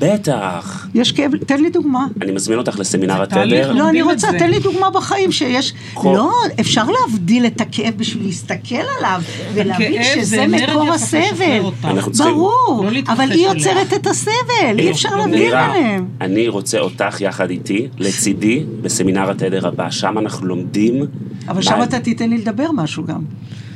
בטח. יש כאב, תן לי דוגמה. אני מזמין אותך לסמינר. התדר. לא, אני רוצה. תן לי דוגמה בחיים שיש... לא, אפשר להבדיל את הכאב בשביל להסתכל עליו, ולהבין שזה מקור הסבל. ברור, לא אבל היא. יוצרת את הסבל, אי אפשר להבדיל ביניהם. אני רוצה אותך יחד איתי, לצידי, בסמינר התדר הבא. שם אנחנו לומדים... אבל שם אתה תיתן לי לדבר משהו גם.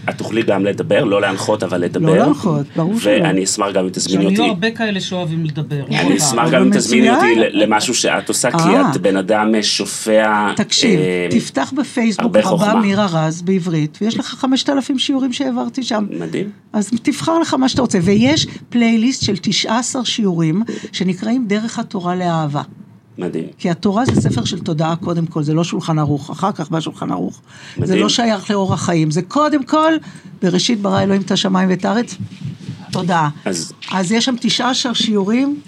את תוכלי גם לדבר, לא להנחות, אבל לדבר. לא להנחות, ברור שלא. ואני אשמח גם אם תזמיני עכשיו, יהיו אותי. הרבה כאלה שאוהבים לדבר. לא אני רק אשמח. גם אם תזמיני אותי למשהו שאת עושה, כי אה. את בן אדם שופע... תקשיב, אה, תפתח בפייסבוק רבה. מירה רז בעברית, ויש לך 5,000 שיעורים שהעברתי שם. מדהים. אז תבחר לך מה שאתה רוצה. ויש פלייליסט של 19 שיעורים שנקראים דרך התורה לאהבה. מדהים. כי התורה זה ספר של תודעה קודם כל, זה לא שולחן ערוך, אחר כך בא שולחן ערוך. זה מדהים. לא שייך לאורח חיים, זה קודם כל, בראשית ברא אלוהים את השמיים ואת הארץ, תודעה. אז אז יש שם 19 שיעורים,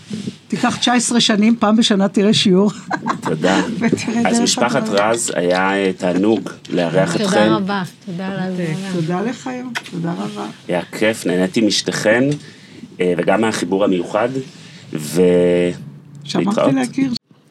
תקרא ייקח 19 שנים, פעם בשנה תראה שיעור. תודה. ותראה אז משפחת. רז, היה אה, תענוג לארח אתכם. תודה רבה, תודה על ההזמנה. תודה לך יום, תודה רבה. היה כיף, נהניתי משתיכן, אה, וגם מהחיבור המיוחד, ו... שמחתי. להכיר.